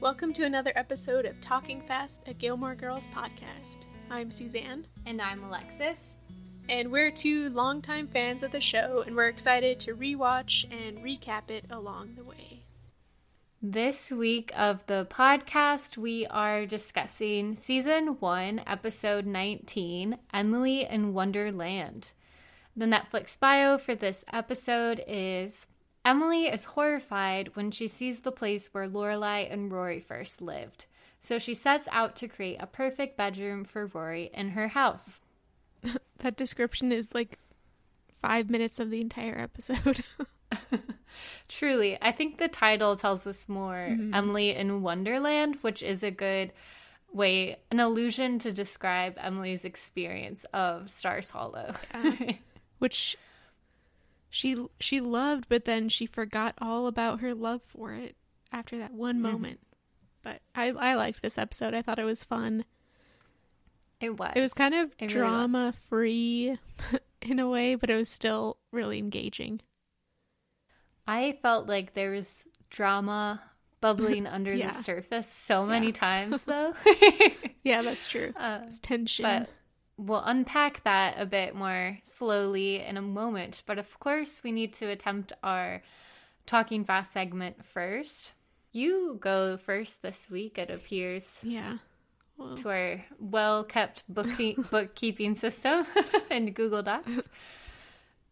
Welcome to another episode of Talking Fast, a Gilmore Girls podcast. I'm Suzanne. And I'm Alexis. And we're two longtime fans of the show, and we're excited to rewatch and recap it along the way. This week of the podcast, we are discussing season one, episode 19 Emily in Wonderland. The Netflix bio for this episode is Emily is horrified when she sees the place where Lorelai and Rory first lived, so she sets out to create a perfect bedroom for Rory in her house. that description is like five minutes of the entire episode. Truly, I think the title tells us more mm-hmm. Emily in Wonderland, which is a good way, an allusion to describe Emily's experience of Stars Hollow. Yeah. which she she loved, but then she forgot all about her love for it after that one mm-hmm. moment. But I I liked this episode. I thought it was fun. It was. It was kind of it drama really free in a way, but it was still really engaging. I felt like there was drama bubbling under yeah. the surface so many yeah. times though. yeah, that's true. Uh, it's tension. But we'll unpack that a bit more slowly in a moment. But of course, we need to attempt our talking fast segment first. You go first this week, it appears. Yeah. Well. To our well kept bookkeep- bookkeeping system in Google Docs.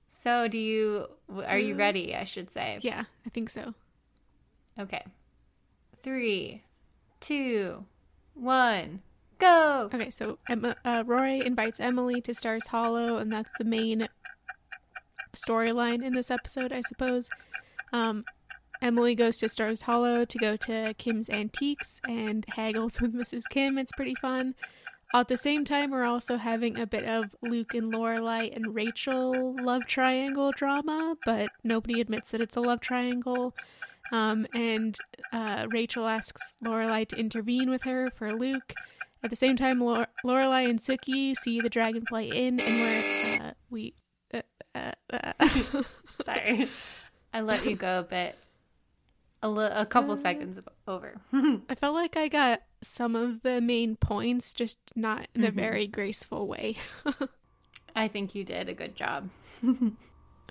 So, do you, are you uh, ready? I should say. Yeah, I think so. Okay. Three, two, one. Go. Okay, so Emma, uh, Rory invites Emily to Stars Hollow, and that's the main storyline in this episode, I suppose. Um, Emily goes to Stars Hollow to go to Kim's Antiques and haggles with Mrs. Kim. It's pretty fun. At the same time, we're also having a bit of Luke and Lorelai and Rachel love triangle drama, but nobody admits that it's a love triangle. Um, and uh, Rachel asks Lorelai to intervene with her for Luke. At the same time, Lore- Lorelai and Sookie see the Dragonfly Inn, and we're uh, we. Uh, uh, uh Sorry, I let you go a bit, a, li- a couple uh, seconds over. I felt like I got some of the main points, just not in a mm-hmm. very graceful way. I think you did a good job.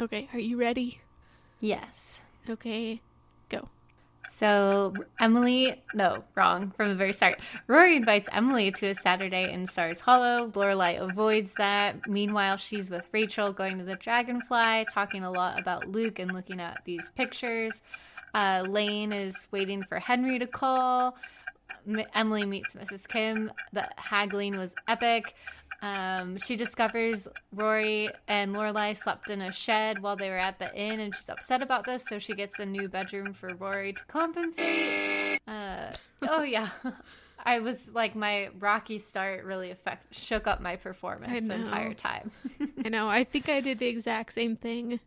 okay, are you ready? Yes. Okay, go. So Emily, no, wrong from the very start. Rory invites Emily to a Saturday in Stars Hollow. Lorelai avoids that. Meanwhile, she's with Rachel, going to the Dragonfly, talking a lot about Luke and looking at these pictures. Uh, Lane is waiting for Henry to call. M- Emily meets Mrs. Kim. The haggling was epic. Um, she discovers Rory and Lorelai slept in a shed while they were at the inn, and she's upset about this. So she gets a new bedroom for Rory to compensate. Uh, oh yeah, I was like my rocky start really affect shook up my performance the entire time. I know. I think I did the exact same thing,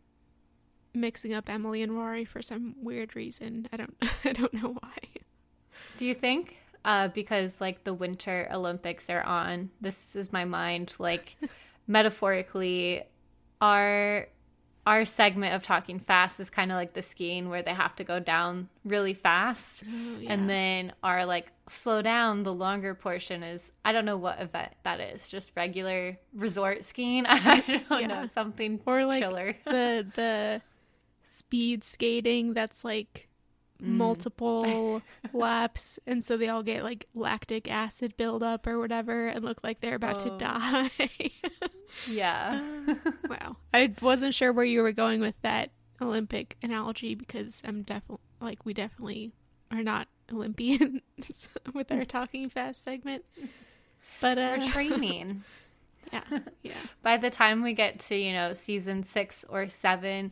mixing up Emily and Rory for some weird reason. I don't. I don't know why. Do you think? Uh, because like the Winter Olympics are on. This is my mind, like metaphorically, our our segment of talking fast is kind of like the skiing where they have to go down really fast oh, yeah. and then our like slow down the longer portion is i don't know what event that is just regular resort skiing i don't yeah. know something or like chiller the the speed skating that's like. Multiple laps and so they all get like lactic acid buildup or whatever and look like they're about oh. to die. Yeah. Wow. I wasn't sure where you were going with that olympic analogy because i'm definitely like we definitely are not olympians with our talking fast segment. But uh we're training. Yeah yeah. By the time we get to you know season six or seven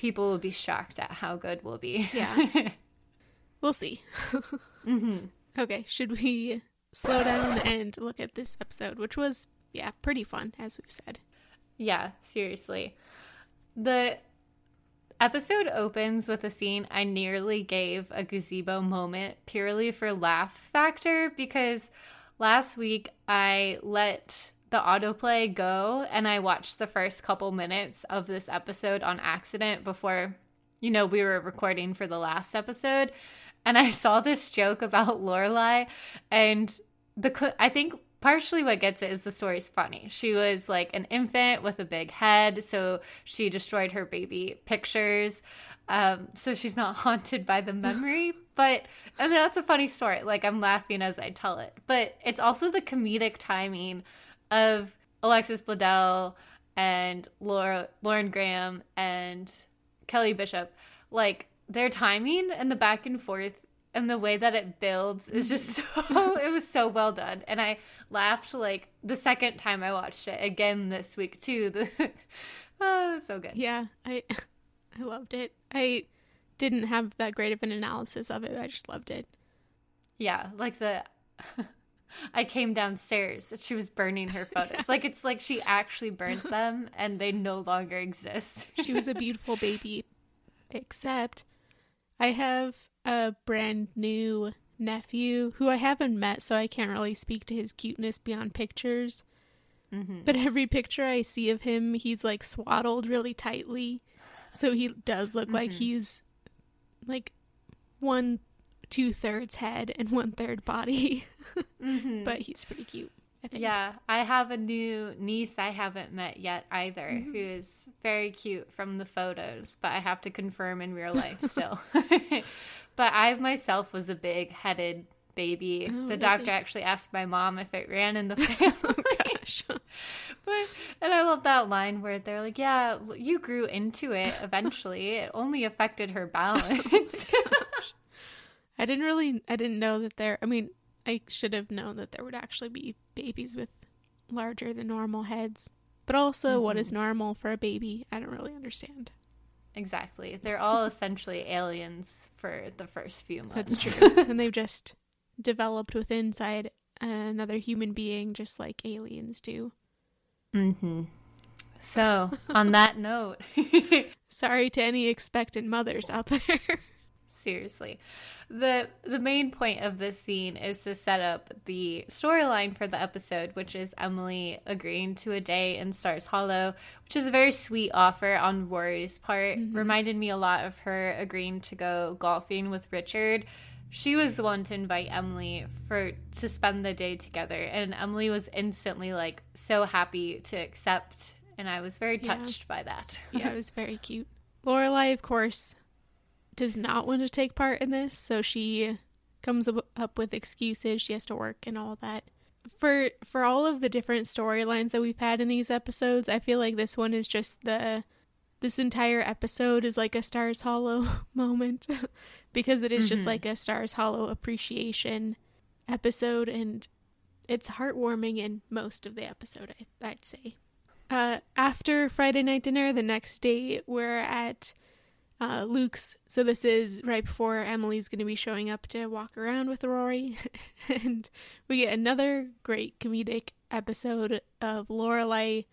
people will be shocked at how good we'll be. Yeah. we'll see. mm-hmm. Okay, should we slow down and look at this episode, which was, yeah, pretty fun, as we've said. Yeah, seriously. The episode opens with a scene I nearly gave a gazebo moment purely for laugh factor because last week I let the autoplay go and I watched the first couple minutes of this episode on accident before, you know, we were recording for the last episode. And I saw this joke about Lorelai and the I think partially what gets it is the story's funny. She was like an infant with a big head, so she destroyed her baby pictures. Um, so she's not haunted by the memory. but and that's a funny story. Like I'm laughing as I tell it. But it's also the comedic timing of Alexis Bledel and Laura Lauren Graham and Kelly Bishop. Like their timing and the back and forth and the way that it builds is just so it was so well done. And i laughed like the second time i watched it again this week too. The oh so good. Yeah i i loved it. I didn't have that great of an analysis of it. I just loved it. Yeah like the I came downstairs. She was burning her photos. like it's like she actually burnt them and they no longer exist. she was a beautiful baby. Except I have a brand new nephew who I haven't met, so I can't really speak to his cuteness beyond pictures. Mm-hmm. But every picture I see of him, he's like swaddled really tightly. So he does look mm-hmm. like he's like one two thirds head and one third body. mm-hmm. But he's pretty cute. I think. Yeah, I have a new niece I haven't met yet either, mm-hmm. who is very cute from the photos, but I have to confirm in real life still. but I myself was a big headed baby. Oh, the doctor actually asked my mom if it ran in the family. oh, gosh. but and I love that line where they're like, "Yeah, you grew into it eventually. It only affected her balance." Oh, I didn't really I didn't know that there I mean, I should have known that there would actually be babies with larger than normal heads. But also, mm-hmm. what is mm-hmm. normal for a baby? I don't really understand. Exactly. They're all essentially aliens for the first few months. That's true. and they've just developed with inside another human being, just like aliens do. Mm-hmm. So, on that note, sorry to any expectant mothers out there. Seriously the the main point of this scene is to set up the storyline for the episode, which is Emily agreeing to a day in Stars Hollow, which is a very sweet offer on Rory's part. Mm-hmm. Reminded me a lot of her agreeing to go golfing with Richard. She was the one to invite Emily for to spend the day together, and Emily was instantly like so happy to accept, and I was very touched yeah. by that. yeah, it was very cute. Lorelai, of course, does not want to take part in this, so she comes up with excuses. She has to work and all that. For for all of the different storylines that we've had in these episodes, I feel like this one is just the this entire episode is like a Stars Hollow moment because it is mm-hmm. just like a Stars Hollow appreciation episode and it's heartwarming in most of the episode, I, would say. Uh, after Friday night dinner, the next day, we're at uh, Luke's. So this is right before Emily's going to be showing up to walk around with Rory, and we get another great comedic episode of Lorelai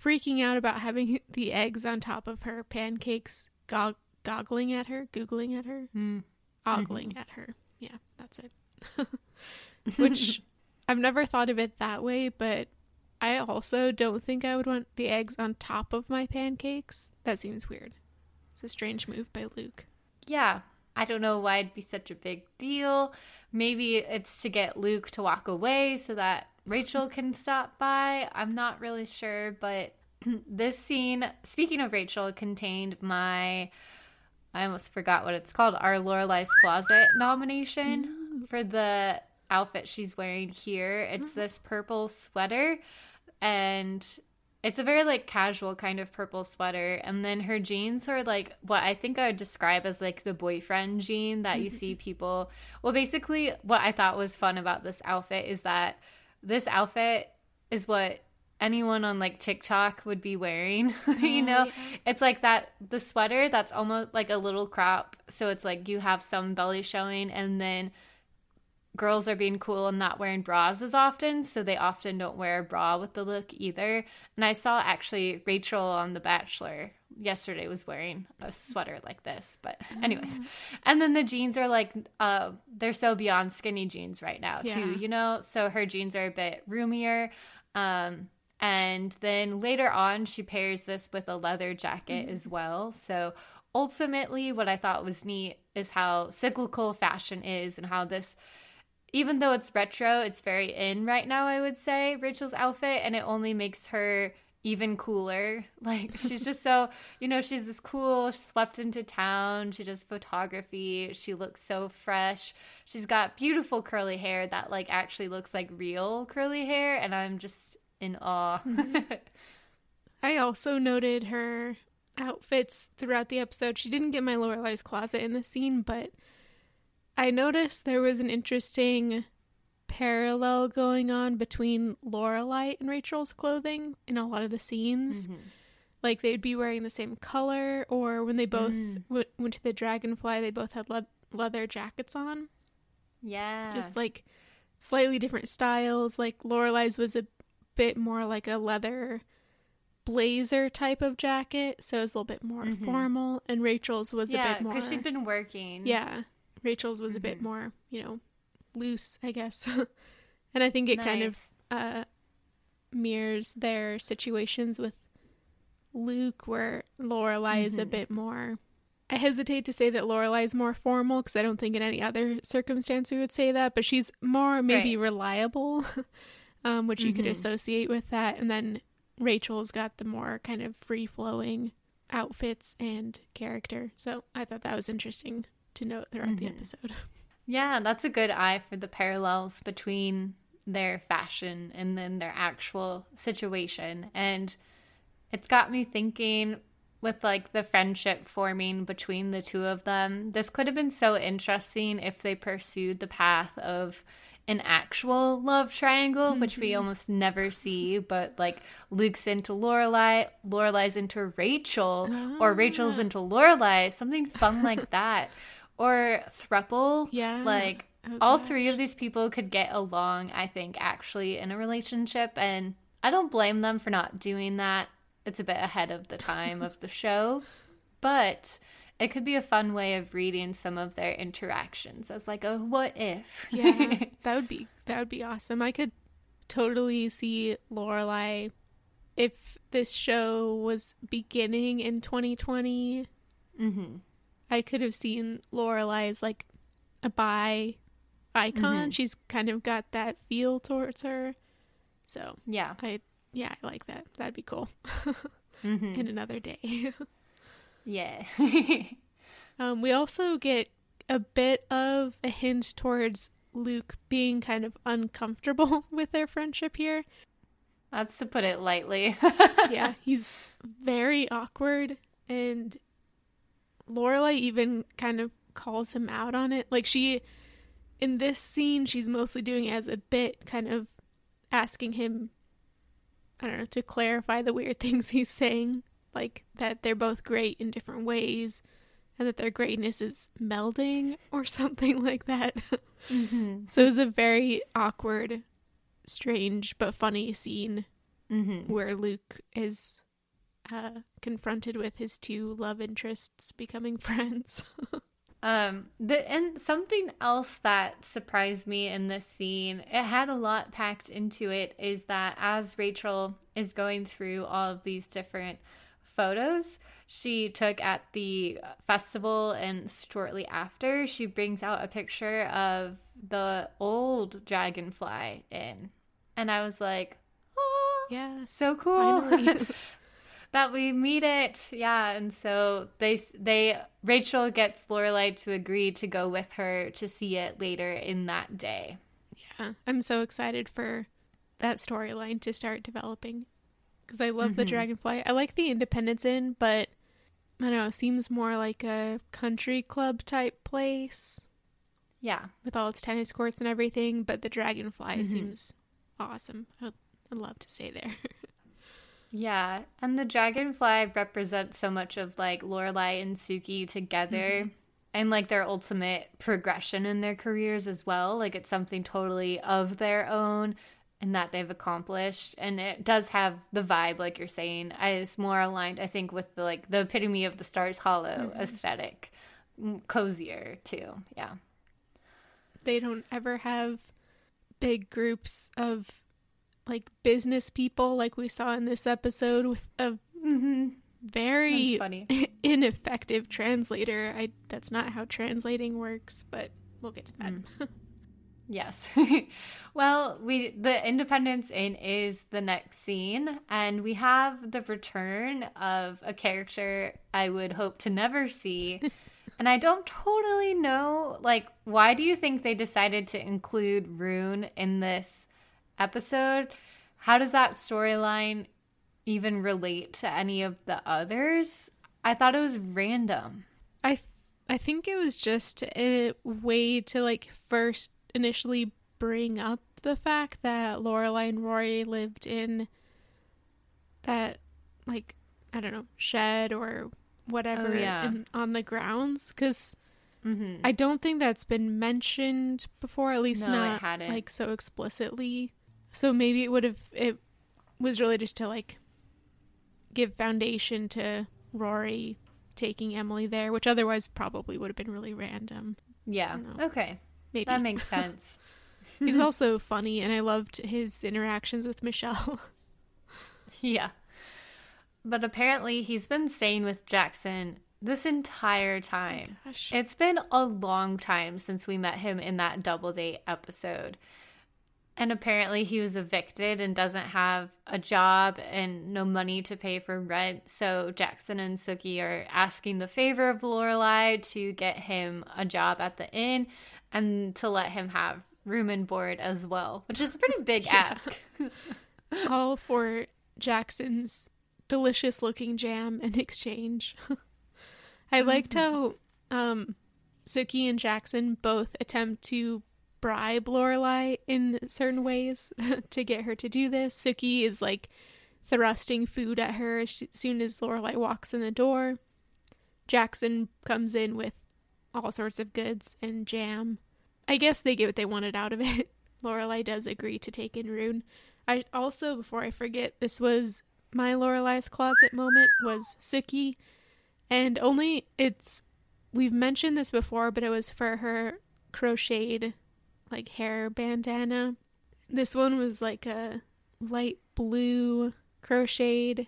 freaking out about having the eggs on top of her pancakes, gog- goggling at her, googling at her, mm. ogling mm-hmm. at her. Yeah, that's it. Which I've never thought of it that way, but I also don't think I would want the eggs on top of my pancakes. That seems weird. It's a strange move by Luke. Yeah. I don't know why it'd be such a big deal. Maybe it's to get Luke to walk away so that Rachel can stop by. I'm not really sure, but this scene, speaking of Rachel, contained my I almost forgot what it's called, our Lorelai's Closet nomination mm. for the outfit she's wearing here. It's mm. this purple sweater and it's a very like casual kind of purple sweater, and then her jeans are like what I think I would describe as like the boyfriend jean that you see mm-hmm. people. Well, basically, what I thought was fun about this outfit is that this outfit is what anyone on like TikTok would be wearing. you oh, know, yeah. it's like that the sweater that's almost like a little crop, so it's like you have some belly showing, and then girls are being cool and not wearing bras as often, so they often don't wear a bra with the look either. And I saw actually Rachel on The Bachelor yesterday was wearing a sweater like this, but anyways. And then the jeans are like uh they're so beyond skinny jeans right now Yeah. too, you know? So her jeans are a bit roomier. Um and then later on she pairs this with a leather jacket as well. So ultimately what I thought was neat is how cyclical fashion is and how this even though it's retro, it's very in right now, I would say, Rachel's outfit, and it only makes her even cooler. Like, she's just so, you know, she's this cool, swept into town, she does photography, she looks so fresh. She's got beautiful curly hair that, like, actually looks like real curly hair, and I'm just in awe. Mm-hmm. I also noted her outfits throughout the episode. She didn't get my Lorelai's closet in the scene, but I noticed there was an interesting parallel going on between Lorelai and Rachel's clothing in a lot of the scenes. Mm-hmm. Like they'd be wearing the same color, or when they both mm. w- went to the Dragonfly, they both had le- leather jackets on. yeah. Just like slightly different styles. Like Lorelai's was a bit more like a leather blazer type of jacket, so it's a little bit more mm-hmm. formal. And Rachel's was a bit more. because she'd been working. yeah, Rachel's was a bit more, you know, loose, I guess. and I think it kind of uh, mirrors their situations with Luke, where Lorelai is a Mm-hmm. bit more. I hesitate to say that Lorelai is more formal because I don't think in any other circumstance we would say that, but she's more maybe Right. reliable, um, which you could Mhm. associate with that. And then Rachel's got the more kind of free flowing outfits and character. So I thought that was interesting to note throughout the Mhm. episode. Yeah, that's a good eye for the parallels between their fashion and then their actual situation. And it's got me thinking with like the friendship forming between the two of them. This could have been so interesting if they pursued the path of an actual love triangle, which we almost never see, but like Luke's into Lorelai, Lorelai's into Rachel, or Rachel's into Lorelai, something fun like that. Or thruple. Yeah. Like Oh, all gosh. three of these people could get along, I think, actually in a relationship. And I don't blame them for not doing that. It's a bit ahead of the time of the show. But it could be a fun way of reading some of their interactions as like a what if. yeah, that would be that would be awesome. I could totally see Lorelai if this show was beginning in 2020. mm-hmm. I could have seen Lorelai as like a bi icon. Mhm. She's kind of got that feel towards her. So Yeah. I yeah, I like that. That'd be cool. Mm-hmm. In another day. Yeah. Um, we also get a bit of a hint towards Luke being kind of uncomfortable with their friendship here. That's to put it lightly. Yeah, he's very awkward, and Lorelai even kind of calls him out on it. Like she, in this scene, she's mostly doing it as a bit, kind of asking him, I don't know, to clarify the weird things he's saying, like that they're both great in different ways, and that their greatness is melding or something like that. mm-hmm. so it was a very awkward, strange but funny scene Mm-hmm. where Luke is uh, confronted with his two love interests becoming friends. Um, the and something else that surprised me in this scene, it had a lot packed into it, is that as Rachel is going through all of these different photos she took at the festival and shortly after, she brings out a picture of the old dragonfly Inn. And I was like, oh, yes. so cool. that we meet it yeah and so they they rachel gets lorelai to agree to go with her to see it later in that day yeah. I'm so excited for that storyline to start developing because I love the Mhm. Dragonfly. I like the Independence Inn, but I don't know, it seems more like a country club type place yeah with all its tennis courts and everything. But the Dragonfly Mhm. seems awesome. I'd, I'd love to stay there. yeah and the dragonfly represents so much of like lorelai and sookie together and like their ultimate progression in their careers as well. Like it's something totally of their own and that they've accomplished and it does have the vibe like you're saying is more aligned i think with the like the epitome of the stars hollow mm-hmm. aesthetic cozier too yeah they don't ever have big groups of like business people like we saw in this episode with a mm-hmm. very ineffective translator i that's not how translating works but we'll get to that mm. Yes. well, we the Independence Inn is the next scene, and we have the return of a character I would hope to never see. and I don't totally know, like, why do you think they decided to include Rune in this episode? How does that storyline even relate to any of the others? I thought it was random. I I think it was just a way to like first initially bring up the fact that Lorelai and Rory lived in that like I don't know shed or whatever oh, yeah. in, on the grounds because mm-hmm. I don't think that's been mentioned before, at least no, not like so explicitly. So maybe it would have it was really just to like give foundation to Rory taking Emily there, which otherwise probably would have been really random. Yeah. Okay. Maybe. That makes sense. He's also funny, and I loved his interactions with Michel. yeah. But apparently, he's been staying with Jackson this entire time. Oh it's been a long time since we met him in that double date episode. And apparently, he was evicted and doesn't have a job and no money to pay for rent. So Jackson and Sookie are asking the favor of Lorelai to get him a job at the inn and to let him have room and board as well, which is a pretty big ask. All for Jackson's delicious looking jam in exchange. I liked how um, Sookie and Jackson both attempt to bribe Lorelai in certain ways to get her to do this. Sookie is like thrusting food at her as soon as Lorelai walks in the door. Jackson comes in with all sorts of goods and jam. I guess they get what they wanted out of it. Lorelai does agree to take in Rune. I also, before I forget, this was my Lorelai's closet moment was Sookie, and only it's we've mentioned this before, but it was for her crocheted like hair bandana. This one was like a light blue crocheted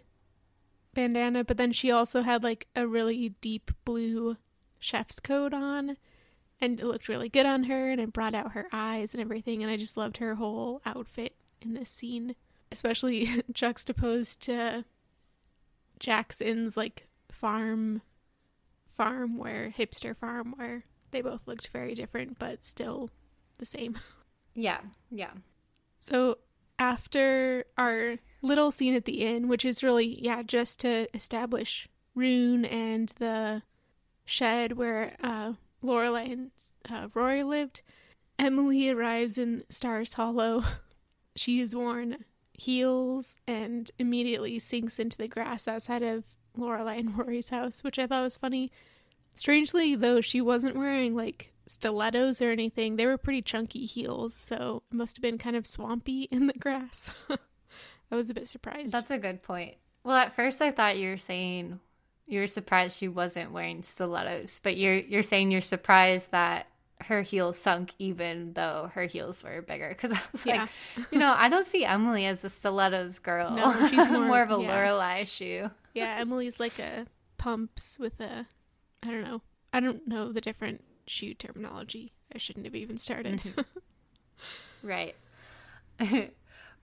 bandana, but then she also had like a really deep blue chef's coat on and it looked really good on her and it brought out her eyes and everything and I just loved her whole outfit in this scene, especially juxtaposed to Jackson's like farm farm hipster farm they both looked very different but still the same. Yeah, yeah. So after our little scene at the inn, which is really yeah, just to establish Rune and the shed where uh, Lorelai and uh, Rory lived. Emily arrives in Stars Hollow. she is worn heels and immediately sinks into the grass outside of Lorelai and Rory's house, which I thought was funny. Strangely, though, she wasn't wearing like stilettos or anything. They were pretty chunky heels, so it must have been kind of swampy in the grass. I was a bit surprised. That's a good point. Well, at first I thought you were saying you're surprised she wasn't wearing stilettos, but you're you're saying you're surprised that her heels sunk even though her heels were bigger because I was yeah. like, you know, I don't see Emily as a stilettos girl. No, she's more, more of a yeah. Lorelai shoe. Yeah, Emily's like a pumps with a, I don't know, I don't know the different shoe terminology. I shouldn't have even started. Mm-hmm. right,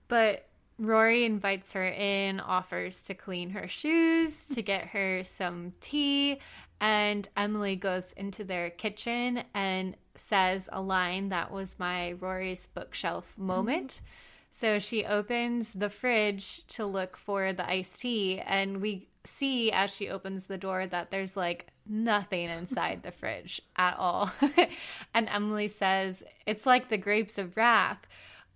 but Rory invites her in, offers to clean her shoes, to get her some tea, and Emily goes into their kitchen and says a line that was my Rory's bookshelf moment. Mm-hmm. So she opens the fridge to look for the iced tea, and we see as she opens the door that there's like nothing inside the fridge at all. and Emily says, It's like the grapes of wrath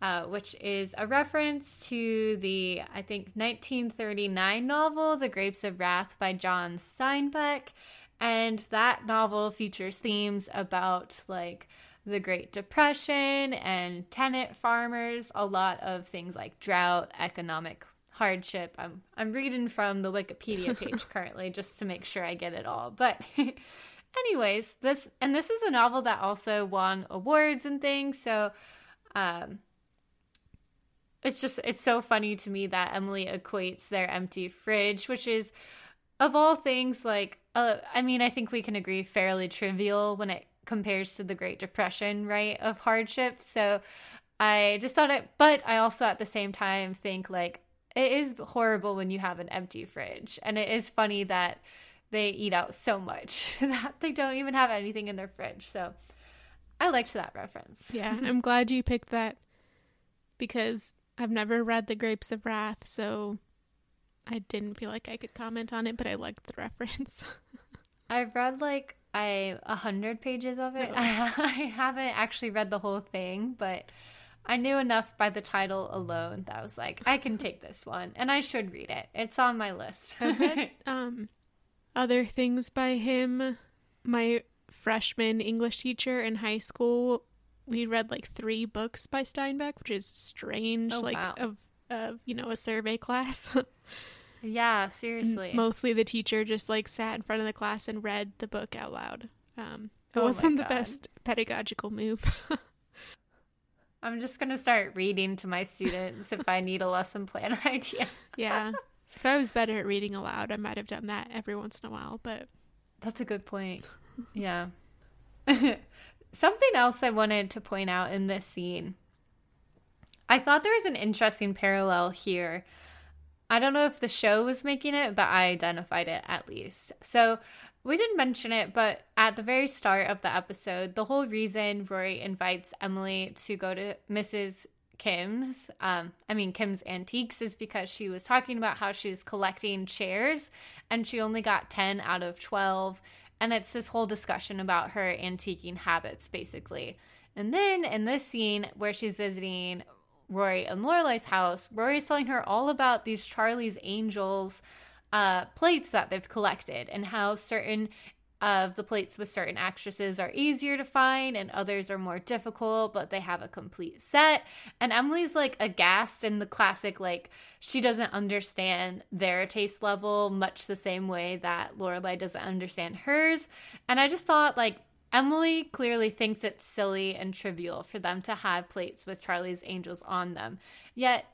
uh, which is a reference to the, I think, 1939 novel, The Grapes of Wrath by John Steinbeck. And that novel features themes about like the Great Depression and tenant farmers, a lot of things like drought, economic hardship. I'm I'm reading from the Wikipedia page currently just to make sure I get it all. But anyways, this and this is a novel that also won awards and things, so um it's just it's so funny to me that Emily equates their empty fridge, which is of all things like uh, I mean, I think we can agree fairly trivial when it compares to the Great Depression, right, of hardship. So I just thought it, but I also at the same time think like it is horrible when you have an empty fridge. And it is funny that they eat out so much that they don't even have anything in their fridge. So I liked that reference. Yeah, I'm glad you picked that because I've never read The Grapes of Wrath, so I didn't feel like I could comment on it, but I liked the reference. I've read like I a hundred pages of it. Oh. I haven't actually read the whole thing, but I knew enough by the title alone that I was like, I can take this one, and I should read it. It's on my list. read, um, other things by him. My freshman English teacher in high school, we read like three books by Steinbeck, which is strange. Oh, like wow. of, of you know a survey class. Yeah, seriously. Mostly the teacher just like sat in front of the class and read the book out loud. Um, it oh wasn't the best pedagogical move. I'm just gonna start reading to my students if I need a lesson plan idea. yeah, if I was better at reading aloud, I might have done that every once in a while. But that's a good point. Yeah. Something else I wanted to point out in this scene. I thought there was an interesting parallel here I don't know if the show was making it, but I identified it at least. So we didn't mention it, but at the very start of the episode, the whole reason Rory invites Emily to go to Mrs. Kim's, um, I mean, Kim's Antiques, is because she was talking about how she was collecting chairs and she only got 10 out of 12. And it's this whole discussion about her antiquing habits, basically. And then in this scene where she's visiting Rory and Lorelai's house, Rory's telling her all about these Charlie's Angels uh, plates that they've collected and how certain of the plates with certain actresses are easier to find and others are more difficult, but they have a complete set. And Emily's like aghast in the classic, like, she doesn't understand their taste level much the same way that Lorelai doesn't understand hers. And I just thought, like, Emily clearly thinks it's silly and trivial for them to have plates with Charlie's Angels on them. Yet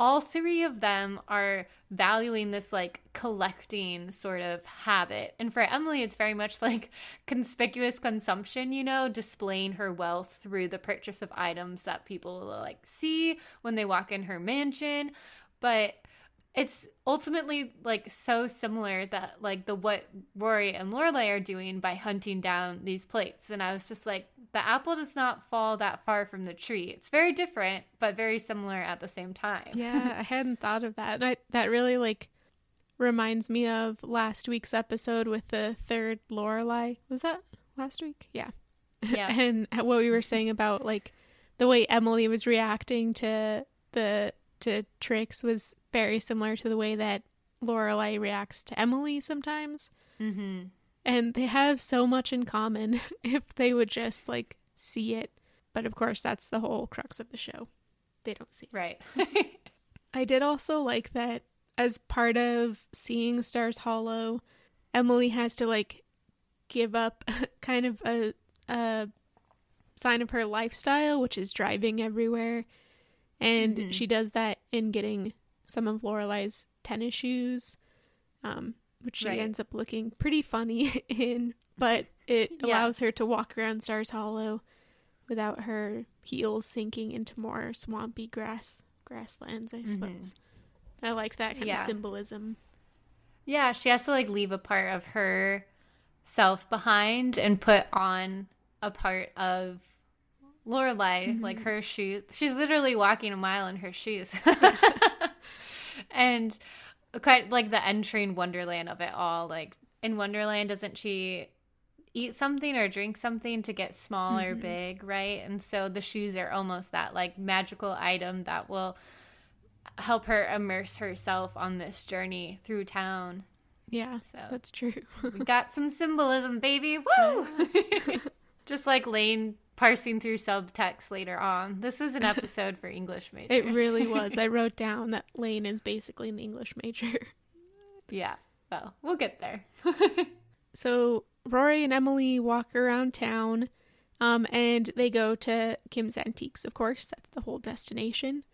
all three of them are valuing this like collecting sort of habit. And for Emily, it's very much like conspicuous consumption, you know, displaying her wealth through the purchase of items that people will like see when they walk in her mansion. But it's ultimately like so similar that like the what Rory and Lorelai are doing by hunting down these plates. And I was just like, the apple does not fall that far from the tree. It's very different, but very similar at the same time. Yeah, I hadn't thought of that. I, that really like reminds me of last week's episode with the third Lorelai. Was that last week? Yeah. Yeah. and what we were saying about like the way Emily was reacting to the to Trix was very similar to the way that Lorelai reacts to Emily sometimes. Mm-hmm. And they have so much in common if they would just like see it. But of course, that's the whole crux of the show. They don't see. it. Right. I did also like that as part of seeing Stars Hollow, Emily has to like give up kind of a, a sign of her lifestyle, which is driving everywhere and mm-hmm. she does that in getting some of Lorelai's tennis shoes, um, which she right. ends up looking pretty funny in, but it yeah. allows her to walk around Stars Hollow without her heels sinking into more swampy grass grasslands, I mm-hmm. suppose. Mm-hmm. I like that kind yeah. of symbolism. Yeah, she has to like leave a part of her self behind and put on a part of Lorelai, mm-hmm. like her shoes. She's literally walking a mile in her shoes. and quite like the entering Wonderland of it all. Like in Wonderland, doesn't she eat something or drink something to get small mm-hmm. or big, right? And so the shoes are almost that like magical item that will help her immerse herself on this journey through town. Yeah, So that's true. we got some symbolism, baby. Woo! Just like Lane parsing through subtext later on. This was an episode for English majors. it really was. I wrote down that Lane is basically an English major. yeah. Well, we'll get there. So Rory and Emily walk around town, um, and they go to Kim's Antiques, of course. That's the whole destination.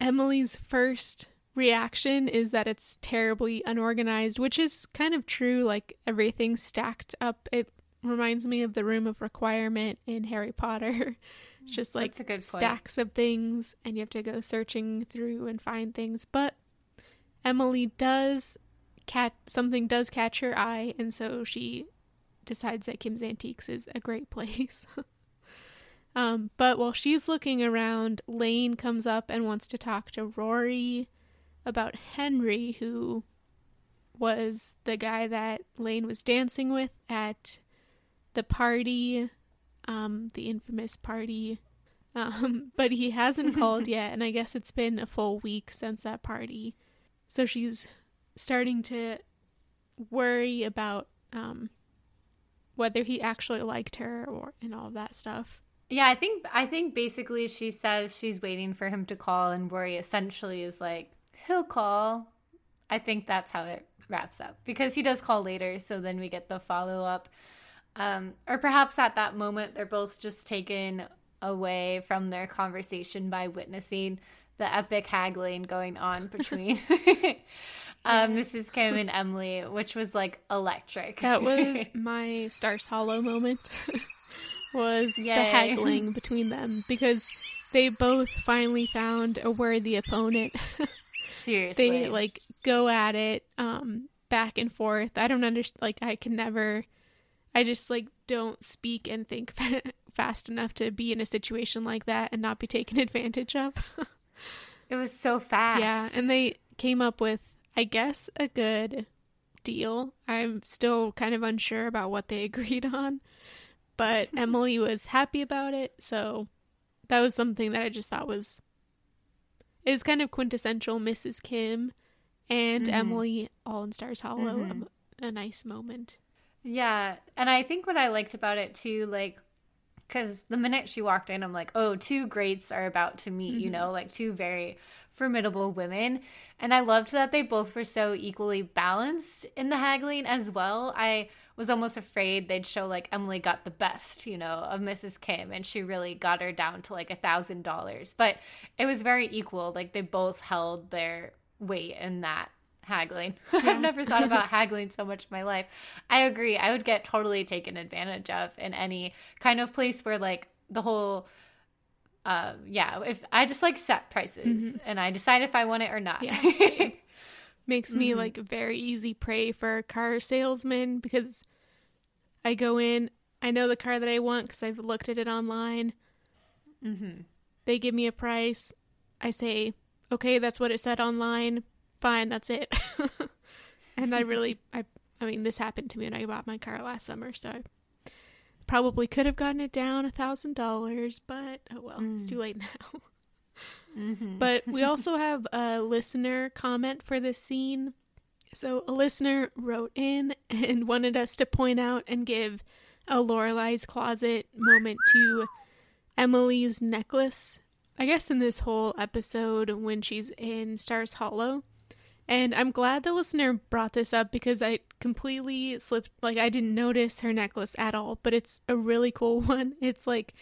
Emily's first reaction is that it's terribly unorganized, which is kind of true. Like everything's stacked up. It reminds me of the room of requirement in Harry Potter. It's just like a point. stacks of things, and you have to go searching through and find things. But Emily does catch something does catch her eye, and so she decides that Kim's Antiques is a great place. um, but while she's looking around, Lane comes up and wants to talk to Rory about Henry, who was the guy that Lane was dancing with at the party, um, the infamous party. Um, but he hasn't called yet, and I guess it's been a full week since that party. So she's starting to worry about um, whether he actually liked her or and all that stuff. Yeah, I think I think basically she says she's waiting for him to call, and worry essentially is like, he'll call. I think that's how it wraps up because he does call later, so then we get the follow up. Um, or perhaps at that moment they're both just taken away from their conversation by witnessing the epic haggling going on between um, Mrs. Kim and Emily, which was like electric. That was my Stars Hollow moment. was Yay. the haggling between them because they both finally found a worthy opponent. seriously they like go at it um back and forth. I don't understand like I can never I just like don't speak and think fast enough to be in a situation like that and not be taken advantage of. It was so fast. Yeah, and they came up with, I guess, a good deal. I'm still kind of unsure about what they agreed on, but Emily was happy about it, so that was something that I just thought was it was kind of quintessential Mrs. Kim and Mhm. Emily all in Stars Hollow. Mhm. A, a nice moment. Yeah, and I think what I liked about it too, like, because the minute she walked in, I'm like, oh, two greats are about to meet, you mm-hmm. know, like two very formidable women. And I loved that they both were so equally balanced in the haggling as well. I was almost afraid they'd show like Emily got the best, you know, of Mrs. Kim, and she really got her down to like a thousand dollars. But it was very equal. Like they both held their weight in that haggling. I've never thought about haggling so much in my life. I agree. I would get totally taken advantage of in any kind of place where like the whole uh yeah, if I just like set prices and I decide if I want it or not. Yeah. Makes me like very easy prey for a car salesman because I go in, I know the car that I want because I've looked at it online. mm-hmm. They give me a price. I say, okay, that's what it said online. Fine, that's it. and I really, I, I mean, this happened to me when I bought my car last summer, so I probably could have gotten it down a thousand dollars, but oh well, it's too late now. Mm-hmm. But we also have a listener comment for this scene. So a listener wrote in and wanted us to point out and give a Lorelai's closet moment to Emily's necklace. I guess in this whole episode when she's in Stars Hollow. And I'm glad the listener brought this up because I completely slipped like I didn't notice her necklace at all, but it's a really cool one. It's like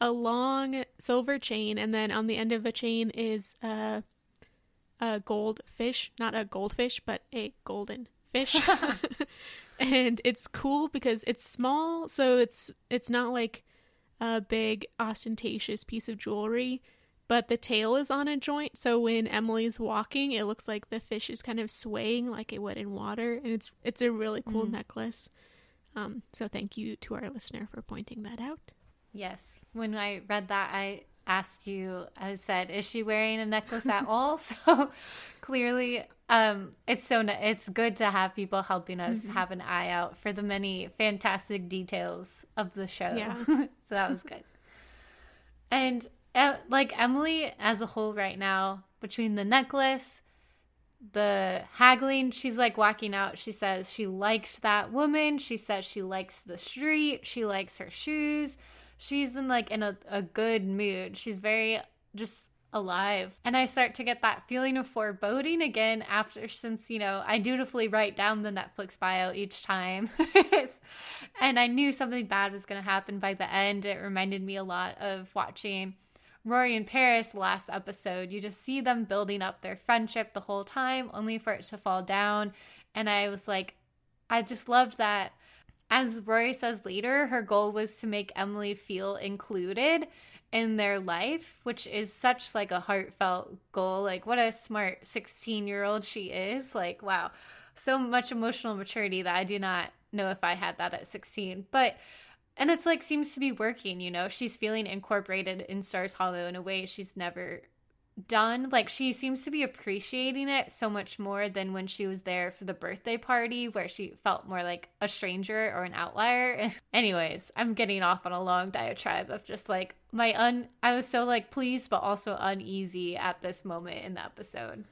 a long silver chain and then on the end of a chain is a a gold fish, not a goldfish, but a golden fish. and it's cool because it's small, so it's it's not like a big ostentatious piece of jewelry, but the tail is on a joint, so when Emily's walking, it looks like the fish is kind of swaying like it would in water, and it's it's a really cool necklace. Um, so thank you to our listener for pointing that out. Yes. When I read that, I asked you, I said, is she wearing a necklace at all? So clearly, um, it's so, it's good to have people helping us have an eye out for the many fantastic details of the show. Yeah. so that was good. And like Emily as a whole right now, between the necklace, the haggling, she's like walking out. She says she likes that woman. She says she likes the street. She likes her shoes. She's in like in a, a good mood. She's very just alive. And I start to get that feeling of foreboding again after, since, you know, I dutifully write down the Netflix bio each time. and I knew something bad was going to happen by the end. It reminded me a lot of watching Rory and Paris last episode. You just see them building up their friendship the whole time, only for it to fall down. And I was like, I just loved that. As Rory says later, her goal was to make Emily feel included in their life, which is such like a heartfelt goal. Like what a smart 16-year-old she is. Like wow. So much emotional maturity that I do not know if I had that at 16. But and it's like seems to be working, you know. She's feeling incorporated in Stars Hollow in a way she's never done. Like she seems to be appreciating it so much more than when she was there for the birthday party where she felt more like a stranger or an outlier. Anyways, I'm getting off on a long diatribe of just like my un I was so like pleased but also uneasy at this moment in the episode.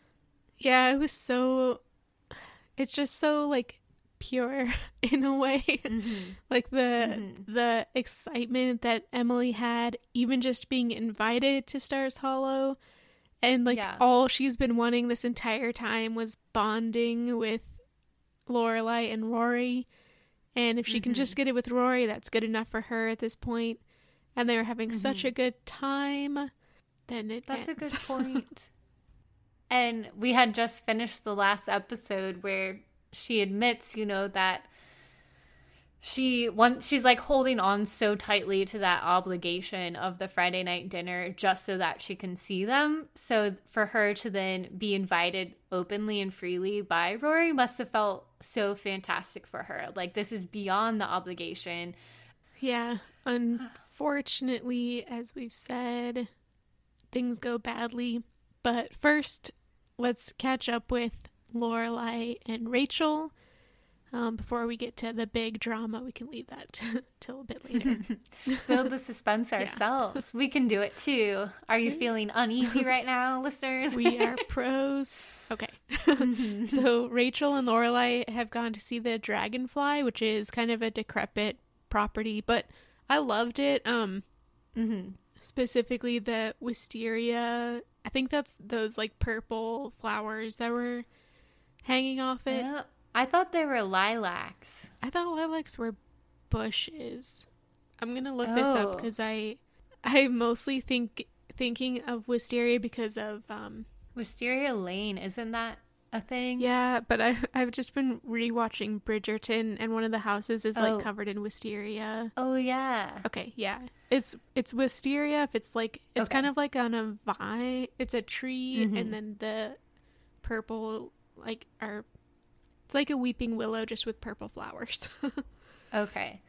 Yeah, it was so it's just so like pure in a way. Mm-hmm. like the mm-hmm. the excitement that Emily had even just being invited to Stars Hollow and like yeah. all she's been wanting this entire time was bonding with Lorelai and Rory. And if she mm-hmm. can just mm-hmm. get it with Rory, that's good enough for her at this point. And they're having mm-hmm. such a good time. Then it That's ends. a good point. and we had just finished the last episode where she admits, you know, that she once she's like holding on so tightly to that obligation of the Friday night dinner just so that she can see them. So for her to then be invited openly and freely by Rory must have felt so fantastic for her. Like this is beyond the obligation. Yeah. Unfortunately, as we've said, things go badly. But first, let's catch up with Lorelai and Rachel um, before we get to the big drama, we can leave that till a bit later. Build the suspense ourselves. Yeah. We can do it too. Are you feeling uneasy right now, listeners? we are pros. Okay. so Rachel and Lorelai have gone to see the Dragonfly, which is kind of a decrepit property, but I loved it. Um, mm-hmm. specifically the wisteria. I think that's those like purple flowers that were hanging off it. Yeah. I thought they were lilacs. I thought lilacs were bushes. I'm gonna look oh. this up because oh. I I mostly think thinking of wisteria because of um Wisteria Lane. Isn't that a thing? Yeah, but I I've just been rewatching Bridgerton and one of the houses is like oh. covered in wisteria. Oh yeah. Okay, yeah. It's it's wisteria if it's like it's okay. kind of like on a vine. It's a tree mm-hmm. and then the purple like are it's like a weeping willow just with purple flowers. okay.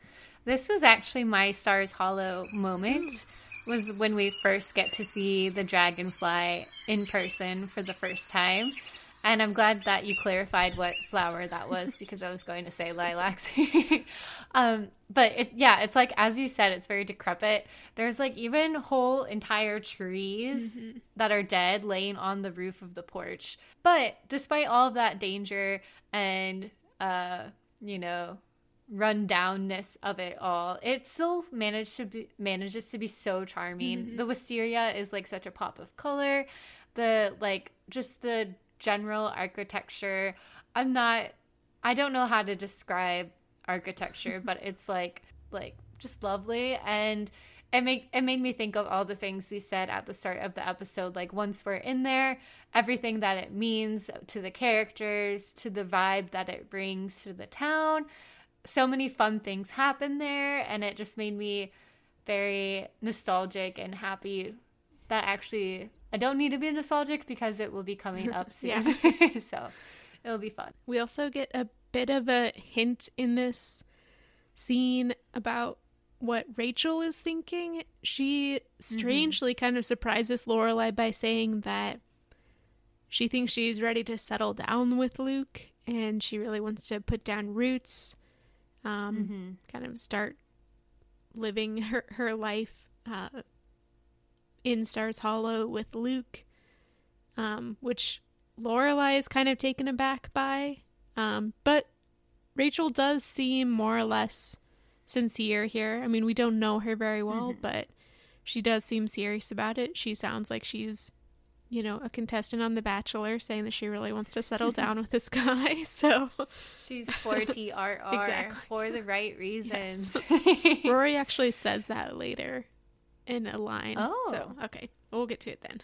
This was actually my Stars Hollow moment was when we first get to see the dragonfly in person for the first time. And I'm glad that you clarified what flower that was because I was going to say lilacs. um, but it, yeah, it's like, as you said, it's very decrepit. There's like even whole entire trees mm-hmm. that are dead laying on the roof of the porch. But despite all of that danger and, uh, you know, rundownness of it all, it still managed to be, manages to be so charming. Mm-hmm. The wisteria is like such a pop of color. The like just the general architecture. I'm not I don't know how to describe architecture, but it's like like just lovely and it made it made me think of all the things we said at the start of the episode like once we're in there everything that it means to the characters to the vibe that it brings to the town so many fun things happen there and it just made me very nostalgic and happy that actually I don't need to be nostalgic because it will be coming up soon. so it'll be fun. We also get a bit of a hint in this scene about what Rachel is thinking. She strangely mm-hmm. kind of surprises Lorelai by saying that she thinks she's ready to settle down with Luke and she really wants to put down roots, um, mm-hmm. kind of start living her, her life uh, in Stars Hollow with Luke, um, which Lorelai is kind of taken aback by. Um, but Rachel does seem more or less sincere here. I mean, we don't know her very well, mm-hmm. but she does seem serious about it. She sounds like she's, you know, a contestant on The Bachelor saying that she really wants to settle down with this guy. So she's for TRR exactly. for the right reasons. Yes. Rory actually says that later in a line. Oh. So, okay. We'll get to it then.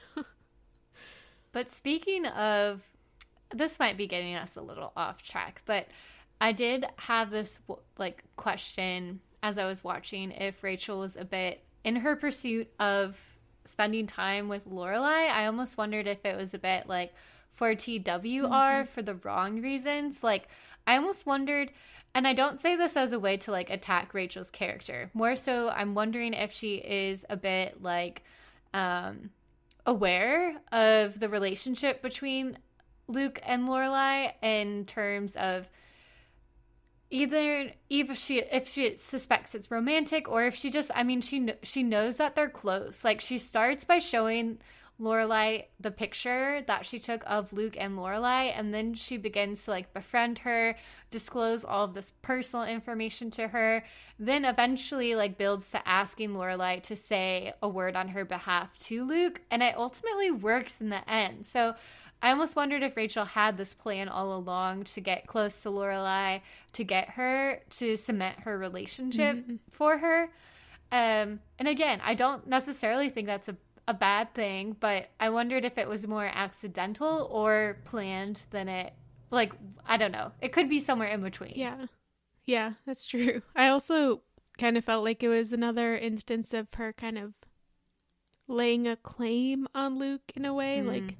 but speaking of, this might be getting us a little off track, but I did have this like question as I was watching if Rachel was a bit in her pursuit of spending time with Lorelai. I almost wondered if it was a bit like for TWR mm-hmm. for the wrong reasons. Like I almost wondered and I don't say this as a way to like attack Rachel's character. More so I'm wondering if she is a bit like um aware of the relationship between Luke and Lorelai in terms of either if she if she suspects it's romantic or if she just I mean she she knows that they're close. Like she starts by showing Lorelai the picture that she took of Luke and Lorelai and then she begins to like befriend her, disclose all of this personal information to her, then eventually like builds to asking Lorelai to say a word on her behalf to Luke and it ultimately works in the end. So I almost wondered if Rachel had this plan all along to get close to Lorelai, to get her to cement her relationship mm-hmm. for her. Um, and again, I don't necessarily think that's a, a bad thing, but I wondered if it was more accidental or planned than it. Like, I don't know. It could be somewhere in between. Yeah. Yeah, that's true. I also kind of felt like it was another instance of her kind of laying a claim on Luke in a way. Mm. Like,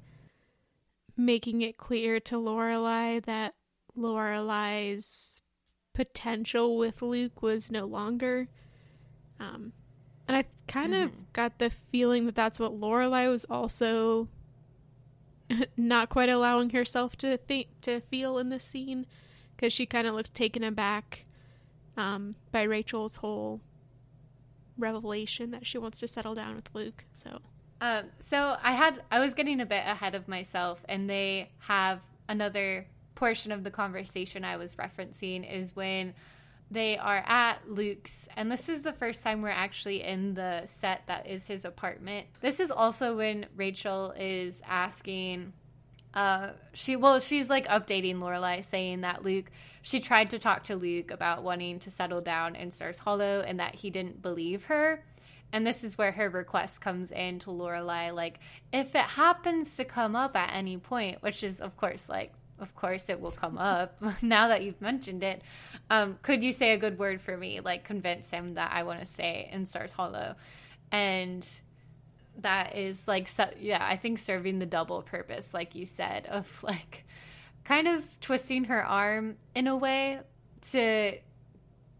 making it clear to Lorelai that Lorelai's potential with Luke was no longer. Um, and I kind of mm-hmm. got the feeling that that's what Lorelai was also not quite allowing herself to think to feel in the scene because she kind of looked taken aback um, by Rachel's whole revelation that she wants to settle down with Luke. So um, so I had I was getting a bit ahead of myself, and they have another portion of the conversation I was referencing is when they are at Luke's, and this is the first time we're actually in the set that is his apartment. This is also when Rachel is asking. Uh, she well, she's like updating Lorelai, saying that Luke. She tried to talk to Luke about wanting to settle down in Stars Hollow, and that he didn't believe her. And this is where her request comes in to Lorelai, like, if it happens to come up at any point, which is, of course, like, of course it will come up now that you've mentioned it. Um, could you say a good word for me? Like, convince him that I want to stay in Stars Hollow. And that is like, so, yeah, I think serving the double purpose, like you said, of like kind of twisting her arm in a way to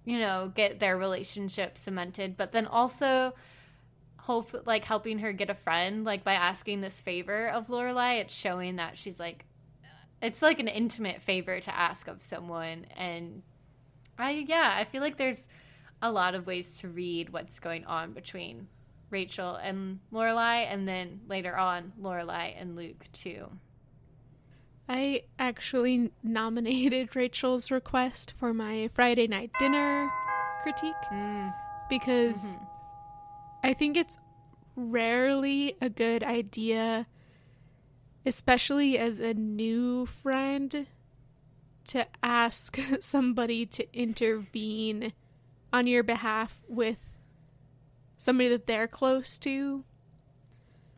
you know, get their relationship cemented, but then also hope like helping her get a friend like by asking this favor of Lorelai. It's showing that she's like it's like an intimate favor to ask of someone and I yeah, I feel like there's a lot of ways to read what's going on between Rachel and Lorelai and then later on Lorelai and Luke too. I actually nominated Rachel's request for my Friday night dinner critique mm. because mm-hmm. I think it's rarely a good idea, especially as a new friend, to ask somebody to intervene on your behalf with somebody that they're close to